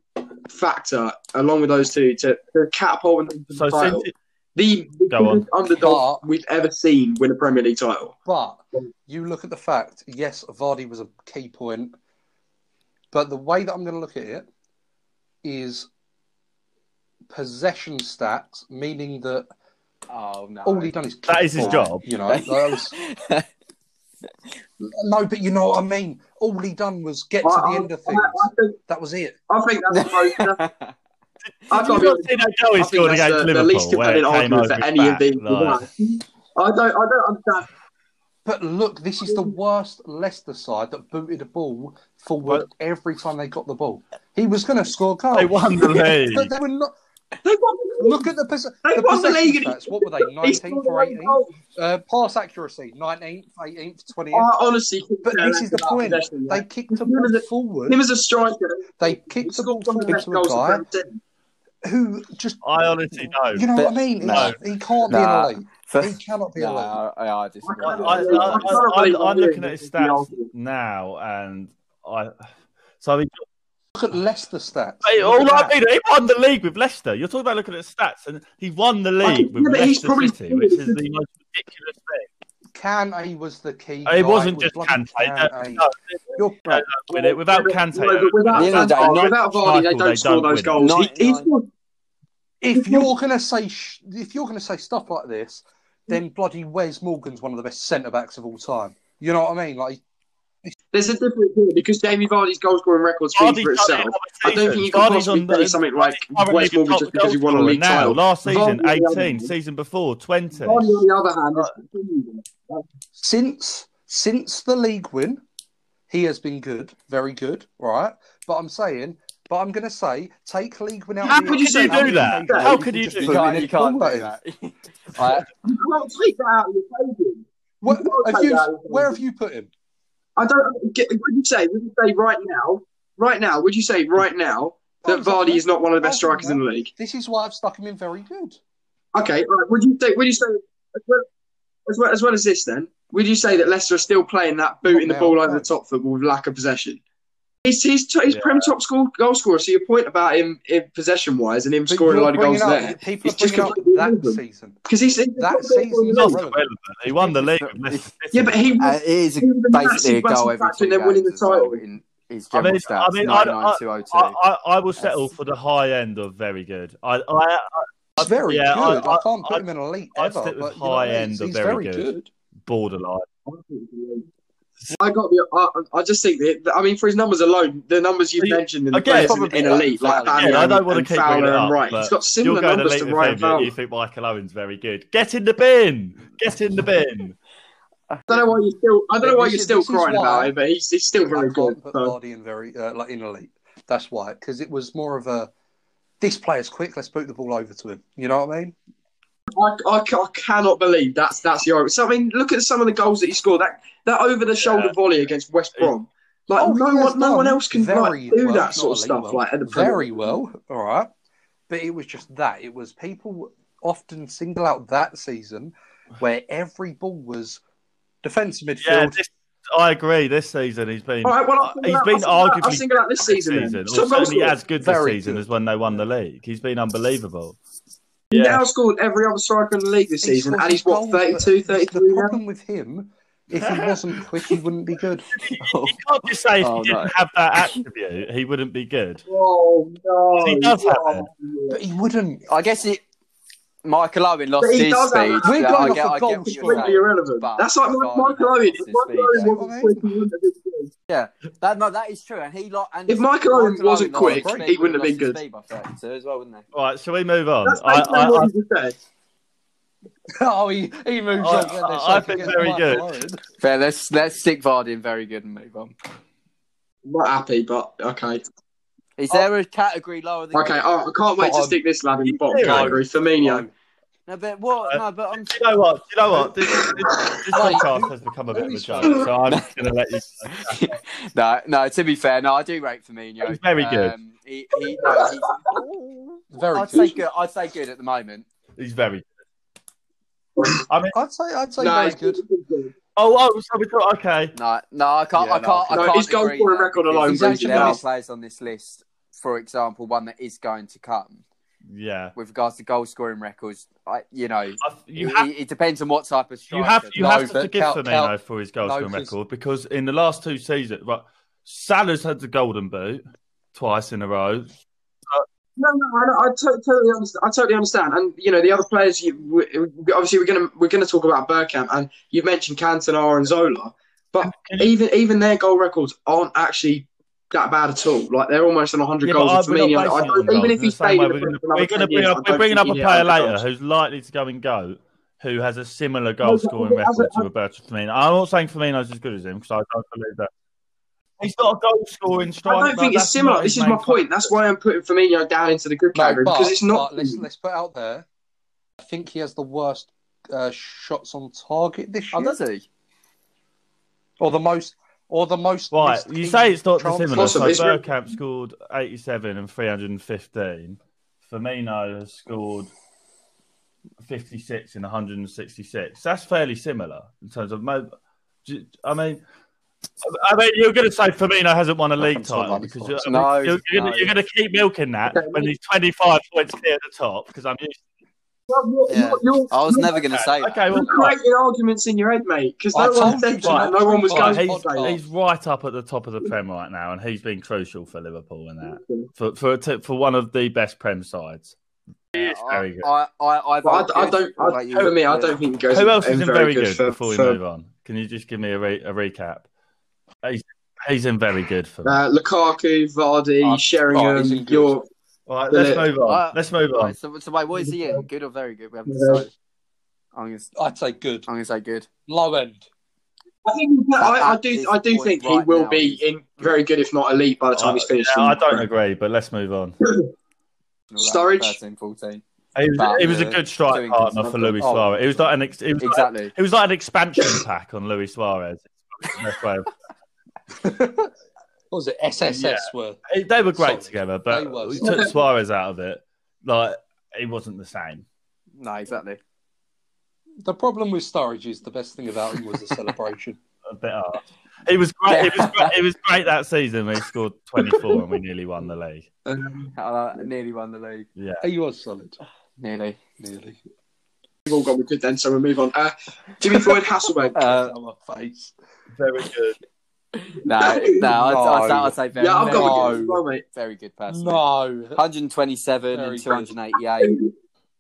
factor along with those two to, to catapult them So since it- the, the Go on. biggest underdog But- we've ever seen win a Premier League title. But you look at the fact, yes, Vardy was a key point, but the way that I'm going to look at it is possession stats, meaning that Oh no! all he done is that is kick his ball, job. You know, was- no, but you know what I mean. All he done was get to the I, end of I, things. I think, That was it. I think that's the most. that's- I've Did got to be not honest, that goal he scored that's against the, the least Liverpool where compelling argument for his any of these. Like, I don't. I don't understand. But look, this is the worst Leicester side that booted the ball forward every time they got the ball. He was going to score goals. They won the league. But they were not. They won, Look at the, pos- they the won the league. stats. What were they? 19th or 18th? Uh, pass accuracy, 19th, 18th, 20th. I honestly, but this is the point. They kicked the Him ball as a- forward. Him as a striker, They kicked the ball scored some of the forward to a guy for the Prem who just, I honestly don't. you know But- what I mean? no. He can't Nah. be an elite. For- He cannot be no, elite. I, I disagree. I, with I, that. I, I can't believe I, I'm I'm looking at his stats now, and I. So he, Look at Leicester stats. Hey, all I mean, he won the league with Leicester. You're talking about looking at stats, and he won the league yeah, with but Leicester City, which is the most ridiculous thing. Kante was the key. It wasn't just bloody Kante. Kante. No, You're- no, no, with it. Without Yeah, Kante, no, but without, At the end of the day, Kante- without Vardy, they don't score don't those goals. He, Ninety-nine. he scored if you're gonna say sh- if you're gonna say stuff like this, then bloody Wes Morgan's one of the best centre backs of all time. You know what I mean? Like, There's a difference here because Jamie Vardy's goal scoring record speaks for itself. I don't think you can Vardy's possibly on the- say something like currently Wes the Morgan just because he won a league scorer title. Now, last season, Vardy, on the other 18. Season before, 20. Vardy, on the other hand, has since since the league win, he has been good, very good, right? But I'm saying, but I'm going to say, take league win out. How could you equation, say how do that? many How could you just do You can't, you can't do that. I, You can't take that out of the equation. Where, have you, that out of the where have you put him? I don't. get- Would you say? Would you say right now? Right now? Would you say right now that Vardy is not one of the best strikers in the league? This is why I've stuck him in very good. Okay. Right. Would you say? Would you say as well as well as, well as this? Then would you say that Leicester are still playing that booting the ball over the top football with lack of possession? He's he's, he's Yeah. Prem top score, goal scorer. So your point about him in possession wise and him But scoring a you're of goals up- there People it's are just bringing up that irrelevant. season. because he's, he's That he's not season's goal Not scorer. irrelevant. relevant. He won the league with Yeah, but he uh, was. it is he was basically a goal every factor two in them winning the games well title. in his I mean, stats. I mean, I, I, I, I, I will settle for the high end of very good. I, I, He's very yeah, good. I, I- can't put I'd- him in elite I'd ever. stick with but you know what I high end of very very good. good. borderline. I got the. I, I just think that. I mean, for his numbers alone, the numbers you've Yeah, mentioned in the again, players in, probably in elite, like Fowler. Aubameyang Yeah, I don't want and to keep bringing Fowler it and up, Wright. He's got you're similar going to numbers leave to with Wright him and that Fowler. you think Michael Owen's very good. Get in the bin. Get in the bin. I don't know why you're still. I don't know why you're still crying why- about it, but he's, he's still very good. put So. Vardy in very uh, like in elite. That's why, because it was more of a this player's quick. Let's boot the ball over to him. You know what I mean? I, I, I cannot believe that's that's the argument. So I mean, look at some of the goals that he scored. That that over the shoulder Yeah. volley against West Brom. Like Oh, no one, no one else can very like, do well, that sort of stuff. well, Like at the very League. well. All right, but it was just that. It was people often single out that season where every ball was defensive midfield. Yeah, this, I agree. This season he's been. All right, well, I'll he's out- been I'll single out- I'll arguably single out this season. then. season, Top or certainly as good this Very season good. as when they won the league. He's been unbelievable. He Yeah. outscored every other striker in the league this He season, and he's what goals, 32, 33 The now. problem with him, if he wasn't quick, he wouldn't be good. You can't just say if Oh, he didn't no. have that attribute, he wouldn't be good. Oh no! He does have Oh, But he wouldn't. I guess it. Michael Owen lost his does have- speed. We're going I off get, a I goal get what you're scorer. completely irrelevant. That's like Michael Owen. lost If his Michael. Owen wasn't quick, he wouldn't have been good. Yeah, that no, that is true, and he like. And If Michael Owen wasn't lost quick, speed, he wouldn't have been good. speed by 32 as well, wouldn't he? All right, shall we move on? That's I, basically I, what I, you said. Oh, he, he moves I- on. don't they, so I I think very Michael good. Owen. Fair. Let's let's stick Vardy in very good and move on. Not happy, but okay. Is there oh. a category lower than? Okay, oh, I can't wait to stick this lad in the bottom Zero. category. Firmino. No, but what? No, but I'm. Do you know what? Do you know what? This, this, this podcast has become a bit of a joke, so I'm just going to let you. no, no. To be fair, no, I do rate Firmino. He's very good. Um, he, he, no, he's, Very I'd good. say good. I'd say good at the moment. He's very good. I mean, I'd say I'd say No, very he's good. oh, oh, so we thought, okay. No, no, I can't. Yeah, I can't. I No, can't his goal agree scoring there record alone He's brings it There are players on this list, for example, one that is going to come Yeah. with regards to goal scoring records. I, you know, you it, have, it depends on what type of striker. you have, you No, have to but forgive Cal- Firmino Cal- for his goal No, scoring 'cause- record because in the last two seasons, right, Salah's had the golden boot twice in a row. No, no, I, I to- totally understand. I totally understand. And you know, the other players. You, we, obviously, we're gonna we're gonna talk about Bergkamp, and you mentioned Cantona and Zola, but even even their goal records aren't actually that bad at all. Like they're almost on 100 Yeah, goals. but and we're I don't- even if In he the stayed way, in the we're gonna- League we're going to bring years, up we're bringing up a player later goals. who's likely to go and go, who has a similar goal No, scoring but as record a- to Roberto Firmino. I'm not saying Firmino's as good as him because I don't believe that. He's not a goal scoring striker. I don't think it's similar. This is my point. That's why I'm putting Firmino down into the good No, category but, because it's not. but let's let's put out there. I think he has the worst uh, shots on target this year. Oh, does he? or the most, or the most. Right, you say it's not chances. dissimilar. So Possible. Bergkamp scored 87 and 315. Firmino has scored 56 and 166. That's fairly similar in terms of. Mo- I mean, I mean, you're going to say Firmino hasn't won a league title because you're. I mean, No, you're, you're, no. gonna, you're going to keep milking that when he's 25 points clear at the top because I'm used. You're- Yeah. you're- you're- I was never going to say that. Okay, well, You're creating arguments in your head, mate, because no told one you said to that. No one was Right, going he's, to say podcast. he's right up at the top of the Prem right now, and he's been crucial for Liverpool in that for for for one of the best Prem sides. is very good. I, I, I, But I, I don't. I, about you? over me, I don't think he goes. Who else in is in very good, for, before we for, move on? Can you just give me a, re- a recap? He's, he's in very good for me. Uh, Lukaku, Vardy, Oh, Sheringham. oh, he's in good. You're All right, let's move on. Uh, let's move on. Right, so, so wait, what is he in? Good or very good? We haven't decided. I'm gonna, I'd say good. I'm gonna say good. Low end. I think I, I do. I do point think he will now, be in very good, if not elite, by the time he's finished. Yeah, I don't agree, but let's move on. Sturridge? 13, 14. He was, But, he was a uh, good strike partner for consistent. Luis Oh. Suarez. It was like an ex- it was like, Exactly. it was like an expansion pack on Luis Suarez. It's the best way of- What was it? SSS Yeah. were. They- They were great Solid. together, They but were we took Suarez out of it. Like it wasn't the same. No, exactly. The problem with Sturridge is the best thing about him was the celebration. A bit hard. He was great. It was great. It was great that season We scored 24 and we nearly won the league. Um, I nearly won the league. Yeah. He was solid. Nearly. Nearly. we've all gone good then, so we'll move on. Uh, Jimmy Floyd Hasselbaink. Uh, on my face. Very good. no, no, I'd, I'd, say, I'd say very, yeah, I've very, got No. good well, mate. very good person. No. 127 Very and good. 288.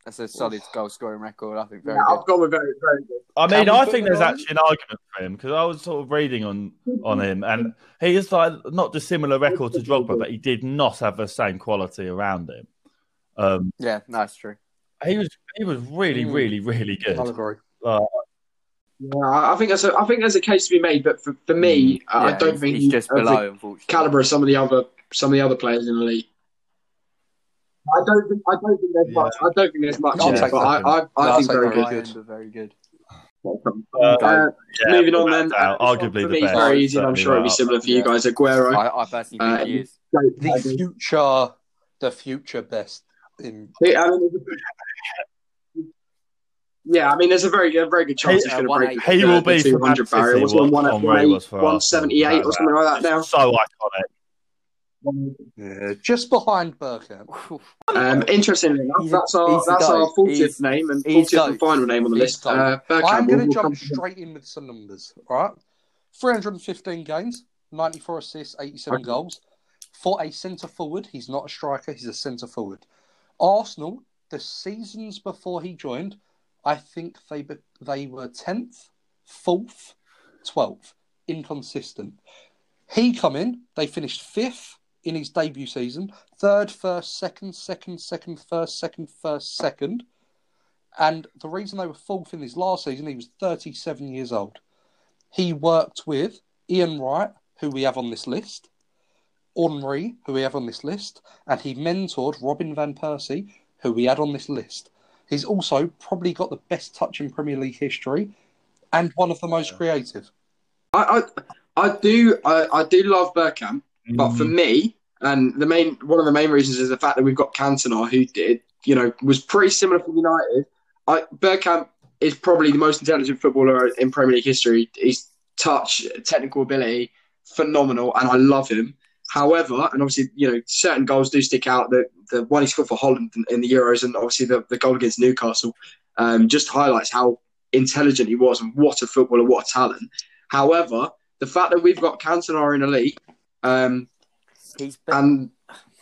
That's a solid goal scoring record. I think very Yeah, good. I've gone with very, very good. I mean, I think there's on? actually an argument for him because I was sort of reading on on him, and he is like not dissimilar record to Drogba, but he did not have the same quality around him. Um, Yeah, no, that's true. he was he was really, Mm. really, really good. I'll agree. Like, Yeah, I I think that's a, I think there's a case to be made, but for, for me, uh, I don't he's, think he's just of the below, unfortunately. caliber of some of the other some of the other players in the league. I don't think I don't think there's Yeah. much. I don't think there's much I'll in it, but I. I, I think very Ryan. good. Ryan, but very good. uh, Uh, yeah, moving on then, doubt, uh, arguably for the me, best. very easy, and I'm sure it'll be similar for you guys. Aguero. I, I personally think Uh, he is. The future, the future best in. Yeah, I mean, there's a- yeah, I mean, there's a very, a very good chance He- he's going to uh, break He the, will the be for 200 barrier. City Wasn't it what one, Henry was for Arsenal. 178 or something like that now? So iconic. Yeah, just behind Bergkamp. Um, interestingly enough, that's our he's the that's our goat. 40th He's- name and he's 40th and final name on the list. Uh, I'm going to jump straight in with some numbers. All right, 315 games, 94 assists, 87 Okay. goals. For a centre forward, he's not a striker; he's a centre forward. Arsenal, the seasons before he joined, I think they they were 10th, 4th, 12th, inconsistent. He come in, they finished fifth in his debut season, third, first, second, second, second, first, second, first, second. And the reason they were fourth in his last season, he was 37 years old. He worked with Ian Wright, who we have on this list, Henry, who we have on this list, and he mentored Robin Van Persie, who we had on this list. He's also probably got the best touch in Premier League history and one of the most creative. I, I, I do, I, I do love Bergkamp, but Mm. for me, and the main one of the main reasons is the fact that we've got Cantona, who did, you know, was pretty similar for United. I, Bergkamp is probably the most intelligent footballer in Premier League history. His touch, technical ability, phenomenal, and I love him. However, and obviously, you know, certain goals do stick out. The the one he scored for Holland in, in the Euros, and obviously the, the goal against Newcastle, um, just highlights how intelligent he was and what a footballer, what a talent. However, the fact that we've got Cantona in elite, um, He's and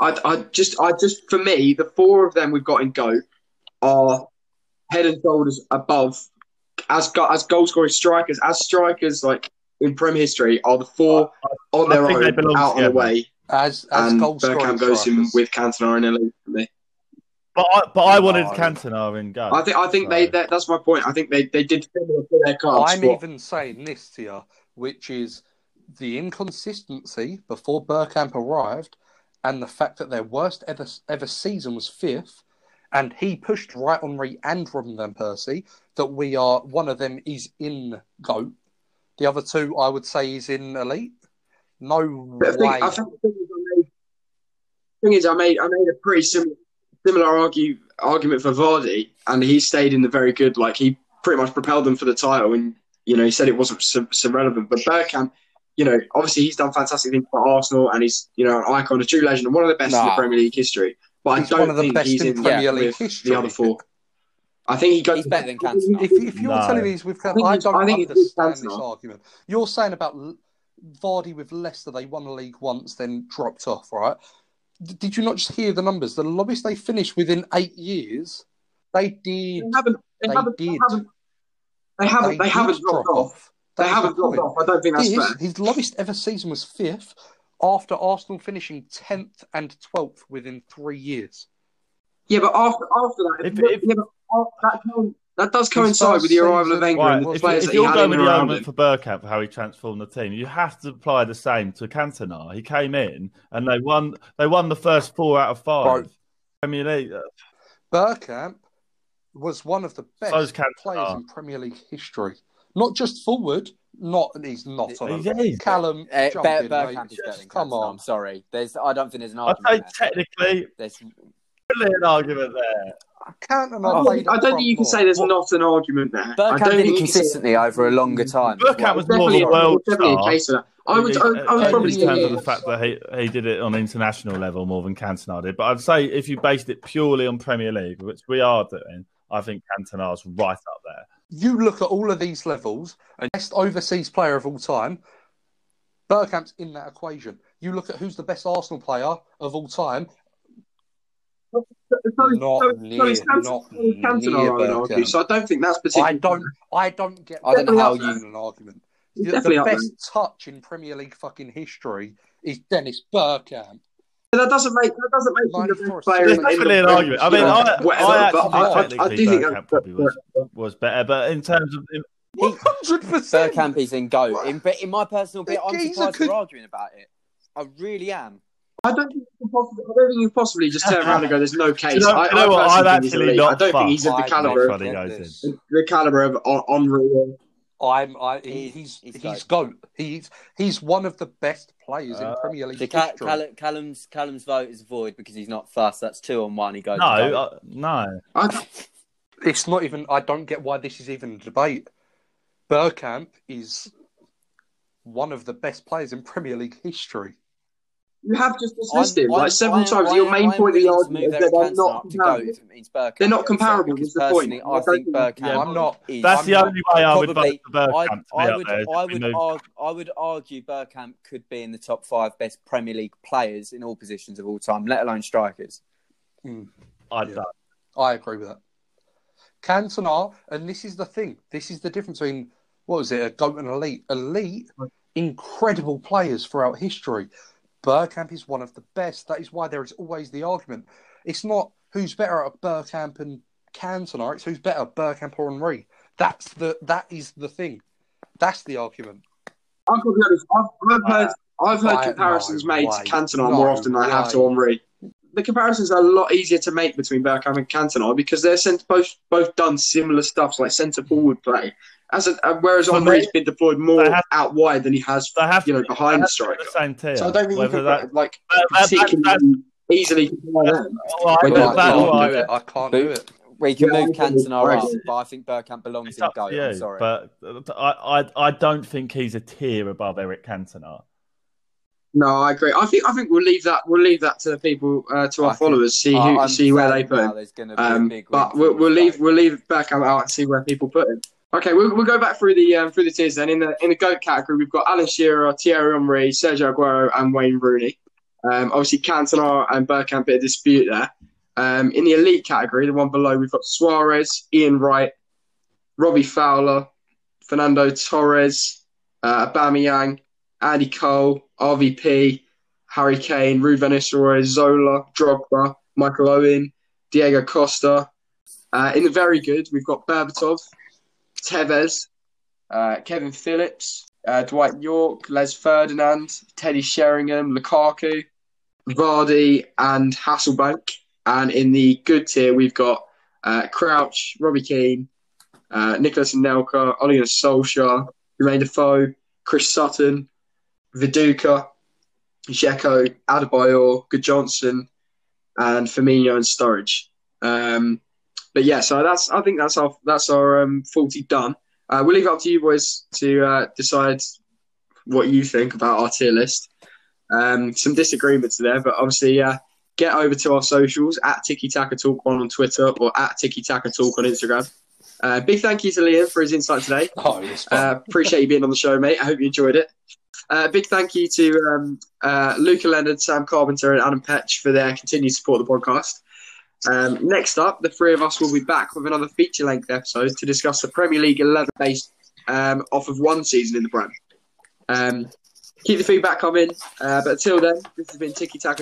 I, I just, I just, for me, the four of them we've got in go are head and shoulders above as as goal scoring strikers, as strikers like in Prem history are the four on I their think own belong out on the way, As as and goal Bergkamp goes in with Cantona in elite for me. But I, but I wanted No. Cantona in go. I think, I think they, that, that's my point. I think they, they did similar to their cards. I'm What- even saying this to you, which is the inconsistency before Bergkamp arrived, and the fact that their worst ever ever season was fifth, and he pushed right Henry and Robin van Persie. That we are one of them is in goat, the other two I would say is in elite. No But I think, way. I think the thing is, I made, thing is, I made, I made a pretty similar, similar argue, argument for Vardy, and he stayed in the very good. Like he pretty much propelled them for the title, and you know he said it wasn't so, so relevant. But Bergkamp, you know, obviously he's done fantastic things for Arsenal, and he's you know an icon, a true legend, and one of the best in the Premier League history. But He's I don't one of the think best he's in in Premier League with history. the other four. I think he goes. He's better than Cantona. If, if you're No. telling me he's with, I I don't I think he's understand this argument. You're saying about L- Vardy with Leicester, they won the league once, then dropped off, right? did you not just hear the numbers? The lowest they finished within eight years, they did. They haven't. They, They haven't, they haven't. They haven't. They, did haven't dropped off. They That is haven't dropped point. off. I don't think that's This- fair. his lowest ever season was fifth, after Arsenal finishing tenth and twelfth within three years. Yeah, but after after that, If- yeah, if- but that, co- that does coincide with the arrival of season- Wenger Right, and the if, players if that you're had going in with and the argument him. for Bergkamp for how he transformed the team, you have to apply the same to Cantona. He came in and they won. They won the first four out of five Right. Premier League. Bergkamp was one of the best So's Cantona. players in Premier League history. Not just forward, not he's not on He's- a he's- Callum. Uh, jump Ber- in, mate. Is better Just than come on. I'm sorry. There's, I don't think there's an argument. I'd say there. technically, There's, really an argument there. Cantona I don't think you can front say more. there's not an argument there. I don't did think it you can say- consistently over a longer time. as Bergkamp was more of Definitely, a world star. case of that. I would, I, I would uh, in terms say of the fact that he, he did it on international level more than Cantona did. But I'd say if you based it purely on Premier League, which we are doing, I think Cantona's right up there. You look at all of these levels, and best overseas player of all time, Bergkamp's in that equation. You look at who's the best Arsenal player of all time. So, Not so, near- so is not so is Cantona, near I. Bergkamp. So I don't think that's I don't, I don't get. I don't know how Definitely you. an argument. The, definitely the up best touch in Premier League fucking history is Dennis Bergkamp. But that doesn't make that doesn't make him the best player. There's in- in definitely an argument. I mean, I, whatever, I but actually I, I, I technically do think Bergkamp that, probably was, was better, but in terms of One hundred percent. Bergkamp is in go. In, in my personal bit, I'm surprised could- we're arguing about it. I really am. I don't think you can possibly, I don't think you can possibly just turn around and go, "There's no case." you know, I, you know I what? personally I'm think he's elite. not I don't think he's of the fussed. caliber of funny, of goes this. in. the caliber of Hen- Henry. I'm, I, he, He's- he's he's he's goat. He's he's one of the best players in Uh, Premier League The Cal- history. Cal- Callum's Callum's vote is void because he's not fast. That's two on one. He goes. No, go. uh, no. I, It's not even. I don't get why this is even a debate. Bergkamp is one of the best players in Premier League history. You have just dismissed I'm- him I'm- like several I'm- times. I'm- Your main I'm point of the argument is that they're not up to go comparable. if it They're not comparable, is the point. I I think think- Bergkamp Yeah, I'm not. That's I'm the only way I would vote probably- for Bergkamp I, to I would, I would, argue, I would argue Bergkamp could be in the top five best Premier League players in all positions of all time, let alone strikers. Hmm. I Yeah. don't. I agree with that. Cantona, and this is the thing. This is the difference between what was it, a goat and elite. Elite, incredible players throughout history. Bergkamp is one of the best. That is why there is always the argument. It's not who's better at Bergkamp and Cantona. It's who's better, Bergkamp or Henry. That's the that is the thing. That's the argument. I've got to be honest. I've, I've heard uh, I've heard I- comparisons no made way. to Cantona No more often than I have to. Henry. The comparisons are a lot easier to make between Bergkamp and Cantona because they're both both done similar stuff like centre forward play. As a, uh, whereas Well, Henry's they- been deployed more have- out wide than he has, They have you know, to- behind the have striker. the same tier. So I don't think you Whether can that, like that- that- easily compare them. Well, I- When that- I that- can't do I- it. I can't do it. We can Yeah, move think- Cantona up, but I think Bergkamp belongs It's in up go. I'm sorry. but uh, I, I, I don't think he's a tier above Eric Cantona. No, I agree. I think I think we'll leave that we'll leave that to the people uh, to our I think- followers see who see where they put him. There's going to be Um, but we'll, we'll leave Bergkamp. we'll leave Bergkamp out and see where people put him. Okay, we'll, we'll go back through the um, through the tiers then. In the in the goat category, we've got Alan Shearer, Thierry Henry, Sergio Aguero, and Wayne Rooney. Um, obviously, Cantona and Bergkamp bit of dispute there. Um, in the elite category, the one below, we've got Suarez, Ian Wright, Robbie Fowler, Fernando Torres, uh, Aubameyang, Andy Cole, RVP, Harry Kane, Ruud van Zola, Drogba, Michael Owen, Diego Costa. Uh, in the very good, we've got Berbatov, Tevez, uh, Kevin Phillips, uh, Dwight Yorke, Les Ferdinand, Teddy Sheringham, Lukaku, Vardy, and Hasselbaink. And in the good tier, we've got uh, Crouch, Robbie Keane, uh, Nicolas Anelka, Ole Gunnar Solskjaer, Jermaine Defoe, Chris Sutton, Viduka, Dzeko, Adebayor, Good Johnson, and Firmino and Sturridge. Um, but yeah, so that's I think that's our that's our um, forty done. Uh, we'll leave it up to you boys to uh, decide what you think about our tier list. Um, some disagreements there, but obviously uh, get over to our socials at Tiki Taka Talk One on Twitter or at Tiki Taka Talk on Instagram. Uh, big thank you to Liam for his insight today. Oh. Uh, appreciate you being on the show, mate. I hope you enjoyed it. Uh, big thank you to um, uh, Luca Leonard, Sam Carpenter, and Adam Petch for their continued support of the podcast. Um, next up, the three of us will be back with another feature length episode to discuss the Premier League 11 based um, off of one season in the Prem. Um, keep the feedback coming, uh, but until then, this has been Tiki Taka